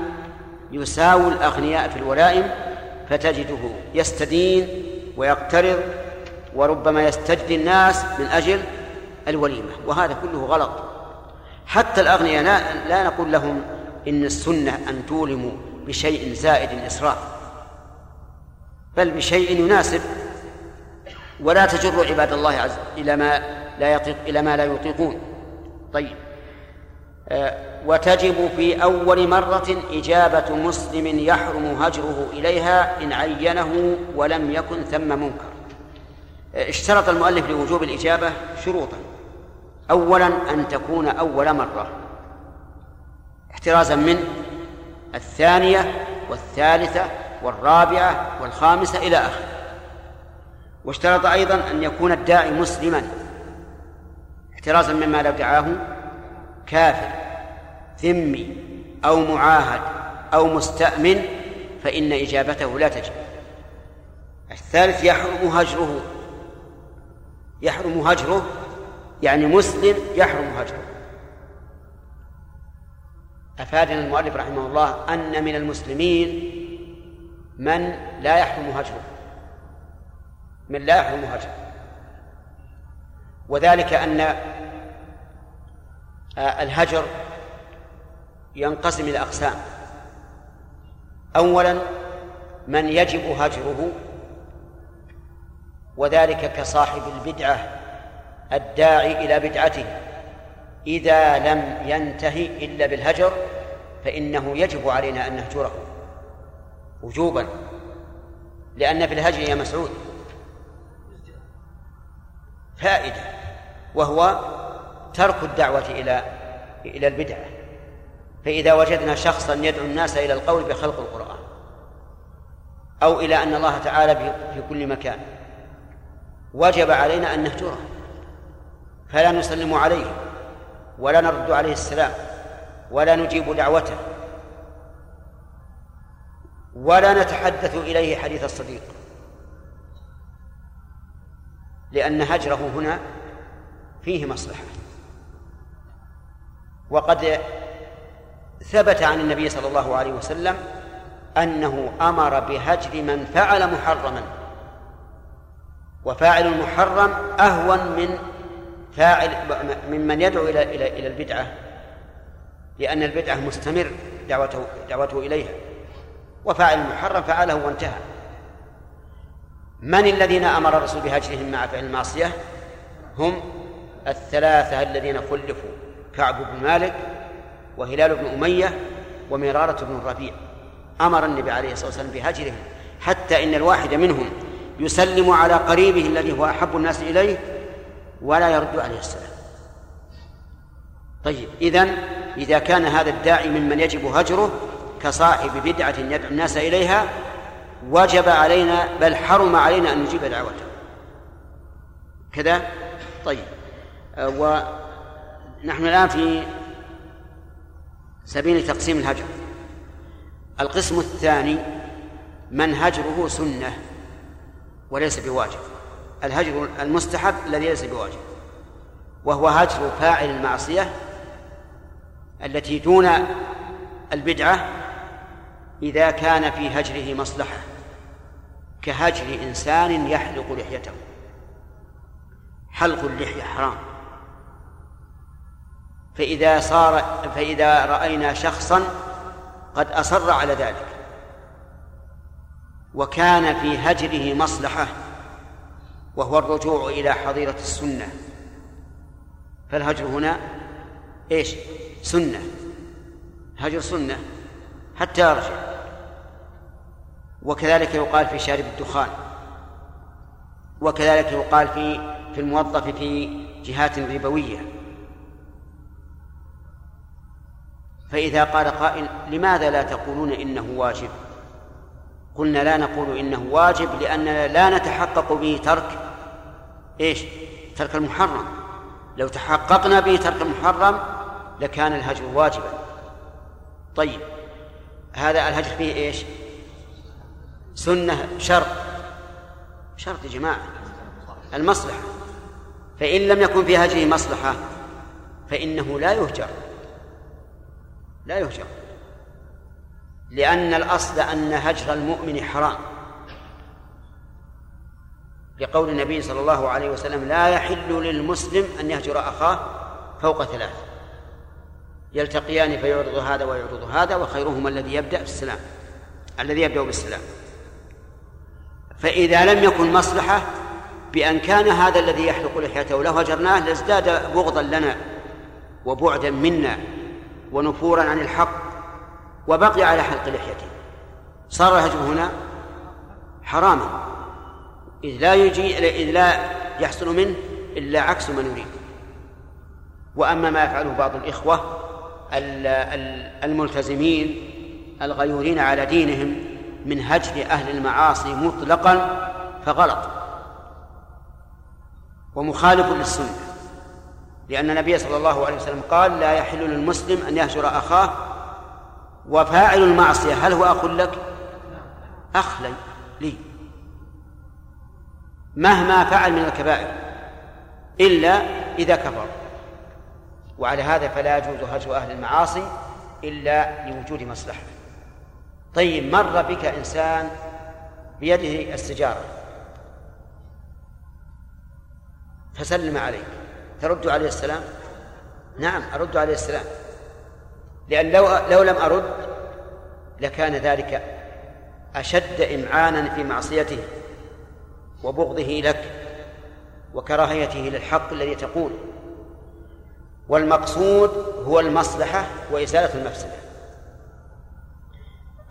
يساووا الأغنياء في الولائم فتجده يستدين ويقترض وربما يستجدي الناس من أجل الوليمة وهذا كله غلط. حتى الأغنياء لا, لا نقول لهم إن السنة أن تولموا بشيء زائد إسراف بل بشيء يناسب. ولا تجروا عباد الله عز إلى ما لا يطيق إلى ما لا يطيقون. طيب. وتجب في أول مرة إجابة مسلم يحرم هجره إليها إن عينه ولم يكن ثم منكر. اشترط المؤلف لوجوب الإجابة شروطا. أولا أن تكون أول مرة. احترازا من الثانية والثالثة والرابعة والخامسة إلى آخره واشترط أيضا أن يكون الداعي مسلما. احترازا مما لو دعاه كافر ذمي أو معاهد أو مستأمن فإن إجابته لا تجب. الثالث يحرم هجره. يحرم هجره يعني مسلم يحرم هجره. أفادنا المؤلف رحمه الله أن من المسلمين من لا يحرم هجره. من لا يحرم هجره. وذلك أن الهجر ينقسم إلى أقسام. أولا من يجب هجره وذلك كصاحب البدعة الداعي إلى بدعته. إذا لم ينتهي إلا بالهجر فإنه يجب علينا أن نهجره وجوبا لأن في الهجر يا مسعود فائدة وهو ترك الدعوة إلى إلى البدعة. فإذا وجدنا شخصا يدعو الناس إلى القول بخلق القرآن أو إلى أن الله تعالى في كل مكان وجب علينا أن نهجره. فلا نسلم عليه ولا نرد عليه السلام ولا نجيب دعوته ولا نتحدث إليه حديث الصديق. لأن هجره هنا فيه مصلحة. وقد ثبت عن النبي صلى الله عليه وسلم أنه أمر بهجر من فعل محرما وفاعل المحرم أهون من فاعل ممن يدعو إلى إلى إلى البدعة لأن البدعة مستمر دعوته دعوته إليها. وفاعل المحرم فعله وانتهى. من الذين أمر الرسول بهجرهم مع فعل المعصية؟ هم الثلاثة الذين خلفوا. كعب بن مالك وهلال بن أمية ومرارة بن الربيع أمر النبي عليه الصلاة والسلام بهجرهم حتى إن الواحد منهم يسلم على قريبه الذي هو أحب الناس إليه ولا يرد عليه السلام. طيب إذن إذا كان هذا الداعي ممن يجب هجره كصاحب بدعة يدعو الناس إليها وجب علينا بل حرم علينا أن نجيب دعوته. كذا؟ طيب آه، ونحن الآن في سبيل تقسيم الهجر. القسم الثاني من هجره سنة وليس بواجب. الهجر المستحب الذي ليس بواجب وهو هجر فاعل المعصية التي دون البدعة إذا كان في هجره مصلحة كهجر إنسان يحلق لحيته. حلق اللحية حرام. فإذا صار فإذا رأينا شخصا قد أصر على ذلك. وكان في هجره مصلحة وهو الرجوع إلى حظيرة السنة. فالهجر هنا إيش؟ سنة. هجر سنة حتى يرجع وكذلك يقال في شارب الدخان. وكذلك يقال في في الموظف في جهات ربوية. فإذا قال قائل لماذا لا تقولون إنه واجب؟ قلنا لا نقول إنه واجب لأننا لا نتحقق به ترك إيش؟ ترك المحرم. لو تحققنا به ترك المحرم لكان الهجر واجبا. طيب هذا الهجر فيه إيش؟ سنة شرط. شرط يا جماعة المصلحة. فإن لم يكن في هجره مصلحة فإنه لا يهجر. لا يهجر. لأن الأصل أن هجر المؤمن حرام. لقول النبي صلى الله عليه وسلم لا يحل للمسلم أن يهجر أخاه فوق ثلاث. يلتقيان فيعرض هذا ويعرض هذا وخيرهما الذي يبدأ بالسلام الذي يبدأ بالسلام. فإذا لم يكن مصلحة بأن كان هذا الذي يحلق لحيته لو هجرناه لازداد بغضا لنا وبعدا منا. ونفورا عن الحق وبقي على حلق لحيته صار الهجر هنا حراما. إذ لا يجي إذ لا يحصل منه إلا عكس ما نريد. وأما ما يفعله بعض الإخوة الملتزمين الغيورين على دينهم من هجر أهل المعاصي مطلقا فغلط. ومخالف للسنة. لأن النبي صلى الله عليه وسلم قال لا يحل للمسلم أن يهجر أخاه وفاعل المعصية. هل هو أخ لك؟ أخ لي. مهما فعل من الكبائر. إلا إذا كفر. وعلى هذا فلا يجوز هجر أهل المعاصي إلا لوجود مصلحة. طيب مر بك إنسان بيده السجارة فسلم عليك. ترد عليه السلام؟ نعم أرد عليه السلام. لأن لو لو لم أرد لكان ذلك أشد إمعانا في معصيته وبغضه لك وكراهيته للحق الذي تقول. والمقصود هو المصلحة وإزالة المفسدة.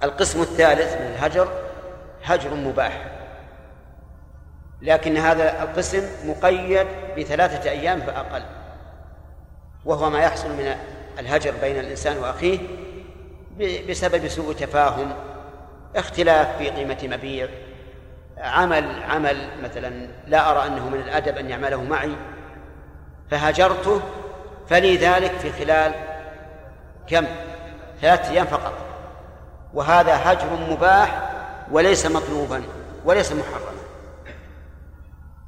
القسم الثالث من الهجر هجر مباح. لكن هذا القسم مقيد بثلاثة أيام فأقل. وهو ما يحصل من الهجر بين الإنسان وأخيه بسبب سوء تفاهم اختلاف في قيمة مبيع عمل عمل مثلا لا أرى أنه من الأدب أن يعمله معي فهجرته فلي ذلك في خلال كم؟ ثلاثة أيام فقط. وهذا هجر مباح وليس مطلوبا وليس محرما.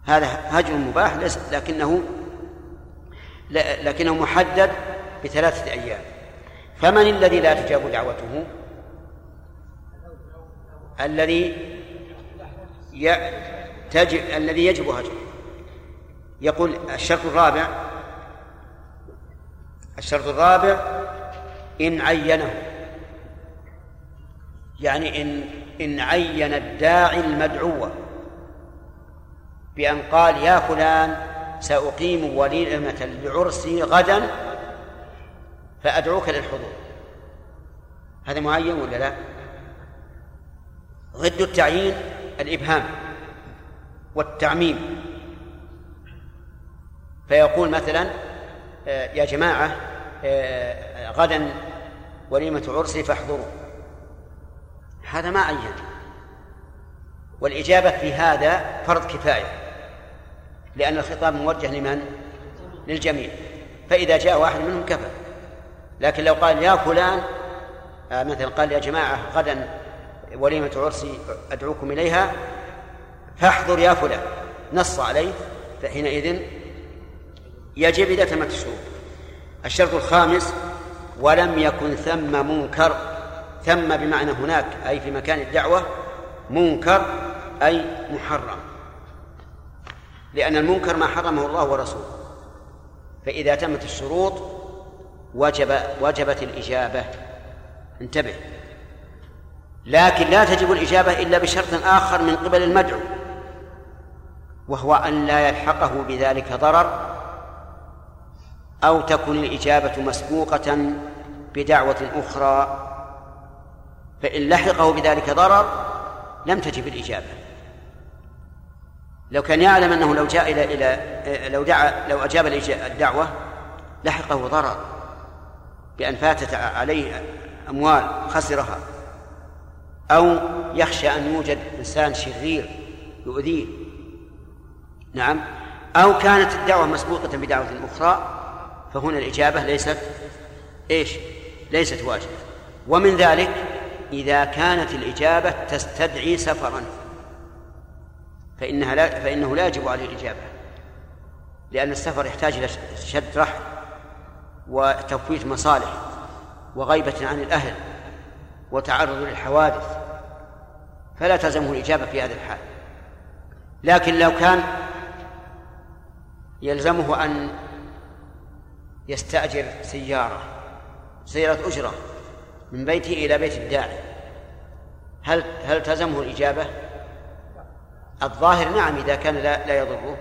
هذا هجر مباح ليس لكنه لكنه محدد بثلاثة أيام. فمن الذي لا تجاب دعوته؟ الذي تجب الذي يجب هجره يقول الشرط الرابع الشرط الرابع إن عينه. يعني إن إن عين الداعي المدعو بأن قال يا فلان سأقيم وليمة لعرسي غدا فأدعوك للحضور. هذا معين ولا لا؟ ضد التعيين الإبهام والتعميم. فيقول مثلا آه، يا جماعة آه، غدا وليمة عرسي فاحضروا. هذا ما عين. والإجابة في هذا فرض كفاية. لأن الخطاب موجه لمن؟ للجميع. فإذا جاء واحد منهم كفى لكن لو قال يا فلان آه، مثلا قال يا جماعة غدا وليمة عرسي أدعوكم إليها فاحضر يا فلان. نص عليه فحينئذ يجب إذا تمت الشروط الشرط الخامس ولم يكن ثم منكر ثم بمعنى هناك أي في مكان الدعوة منكر أي محرم. لأن المنكر ما حرمه الله ورسوله. فإذا تمت الشروط وجب وجبت الإجابة. انتبه. لكن لا تجب الإجابة إلا بشرط آخر من قبل المدعو وهو أن لا يلحقه بذلك ضرر أو تكون الإجابة مسبوقة بدعوة أخرى. فإن لحقه بذلك ضرر لم تجب الإجابة. لو كان يعلم أنه لو جاء إلى إلى لو دعا لو أجاب الدعوة لحقه ضرر بأن فاتت عليه أموال خسرها أو يخشى أن يوجد إنسان شرير يؤذيه. نعم. أو كانت الدعوة مسبوقة بدعوة أخرى فهنا الإجابة ليست إيش؟ ليست واجبة. ومن ذلك إذا كانت الإجابة تستدعي سفرا. فإنها لا فإنه لا يجب عليه الإجابة لأن السفر يحتاج إلى شد رحل وتفويت مصالح وغيبة عن الأهل وتعرض للحوادث فلا تلزمه الإجابة في هذا الحال لكن لو كان يلزمه أن يستأجر سيارة سيارة أجرة من بيته إلى بيت الداعي هل هل تلزمه الإجابة؟ الظاهر نعم إذا كان لا, لا يضره.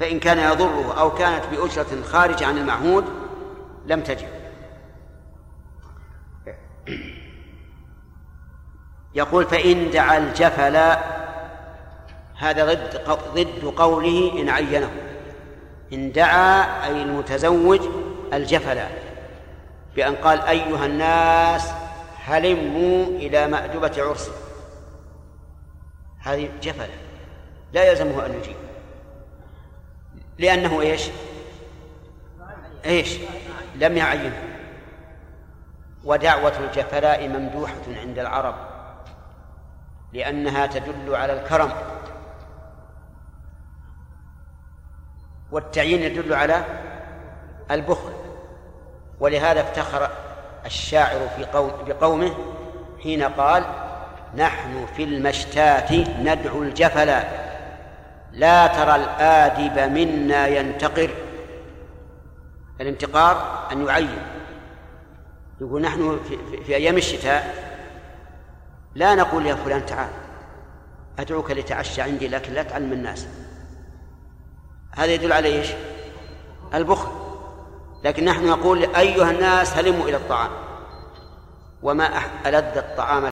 فإن كان يضره أو كانت بأجرة خارجة عن المعهود لم تجب. يقول فإن دعا الجفل هذا ضد ضد قوله إن عينه. إن دعا أي المتزوج الجفل بأن قال أيها الناس هلموا إلى مأدبة عرس هذه جفلة. لا يلزمه أن يجيب. لأنه إيش؟ إيش؟ لم يعينه. ودعوة الجفلاء ممدوحة عند العرب لأنها تدل على الكرم. والتعيين يدل على البخل. ولهذا افتخر الشاعر في قوم بقومه حين قال نحن في المشتات ندعو الجفلا لا ترى الآدب منا ينتقر. الانتقار أن يعين. يقول نحن في, في, أيام الشتاء لا نقول يا فلان تعال. أدعوك لتعشى عندي لكن لا تعلم الناس. هذا يدل على إيش؟ البخل. لكن نحن نقول أيها الناس هلموا إلى الطعام. وما ألذ الطعام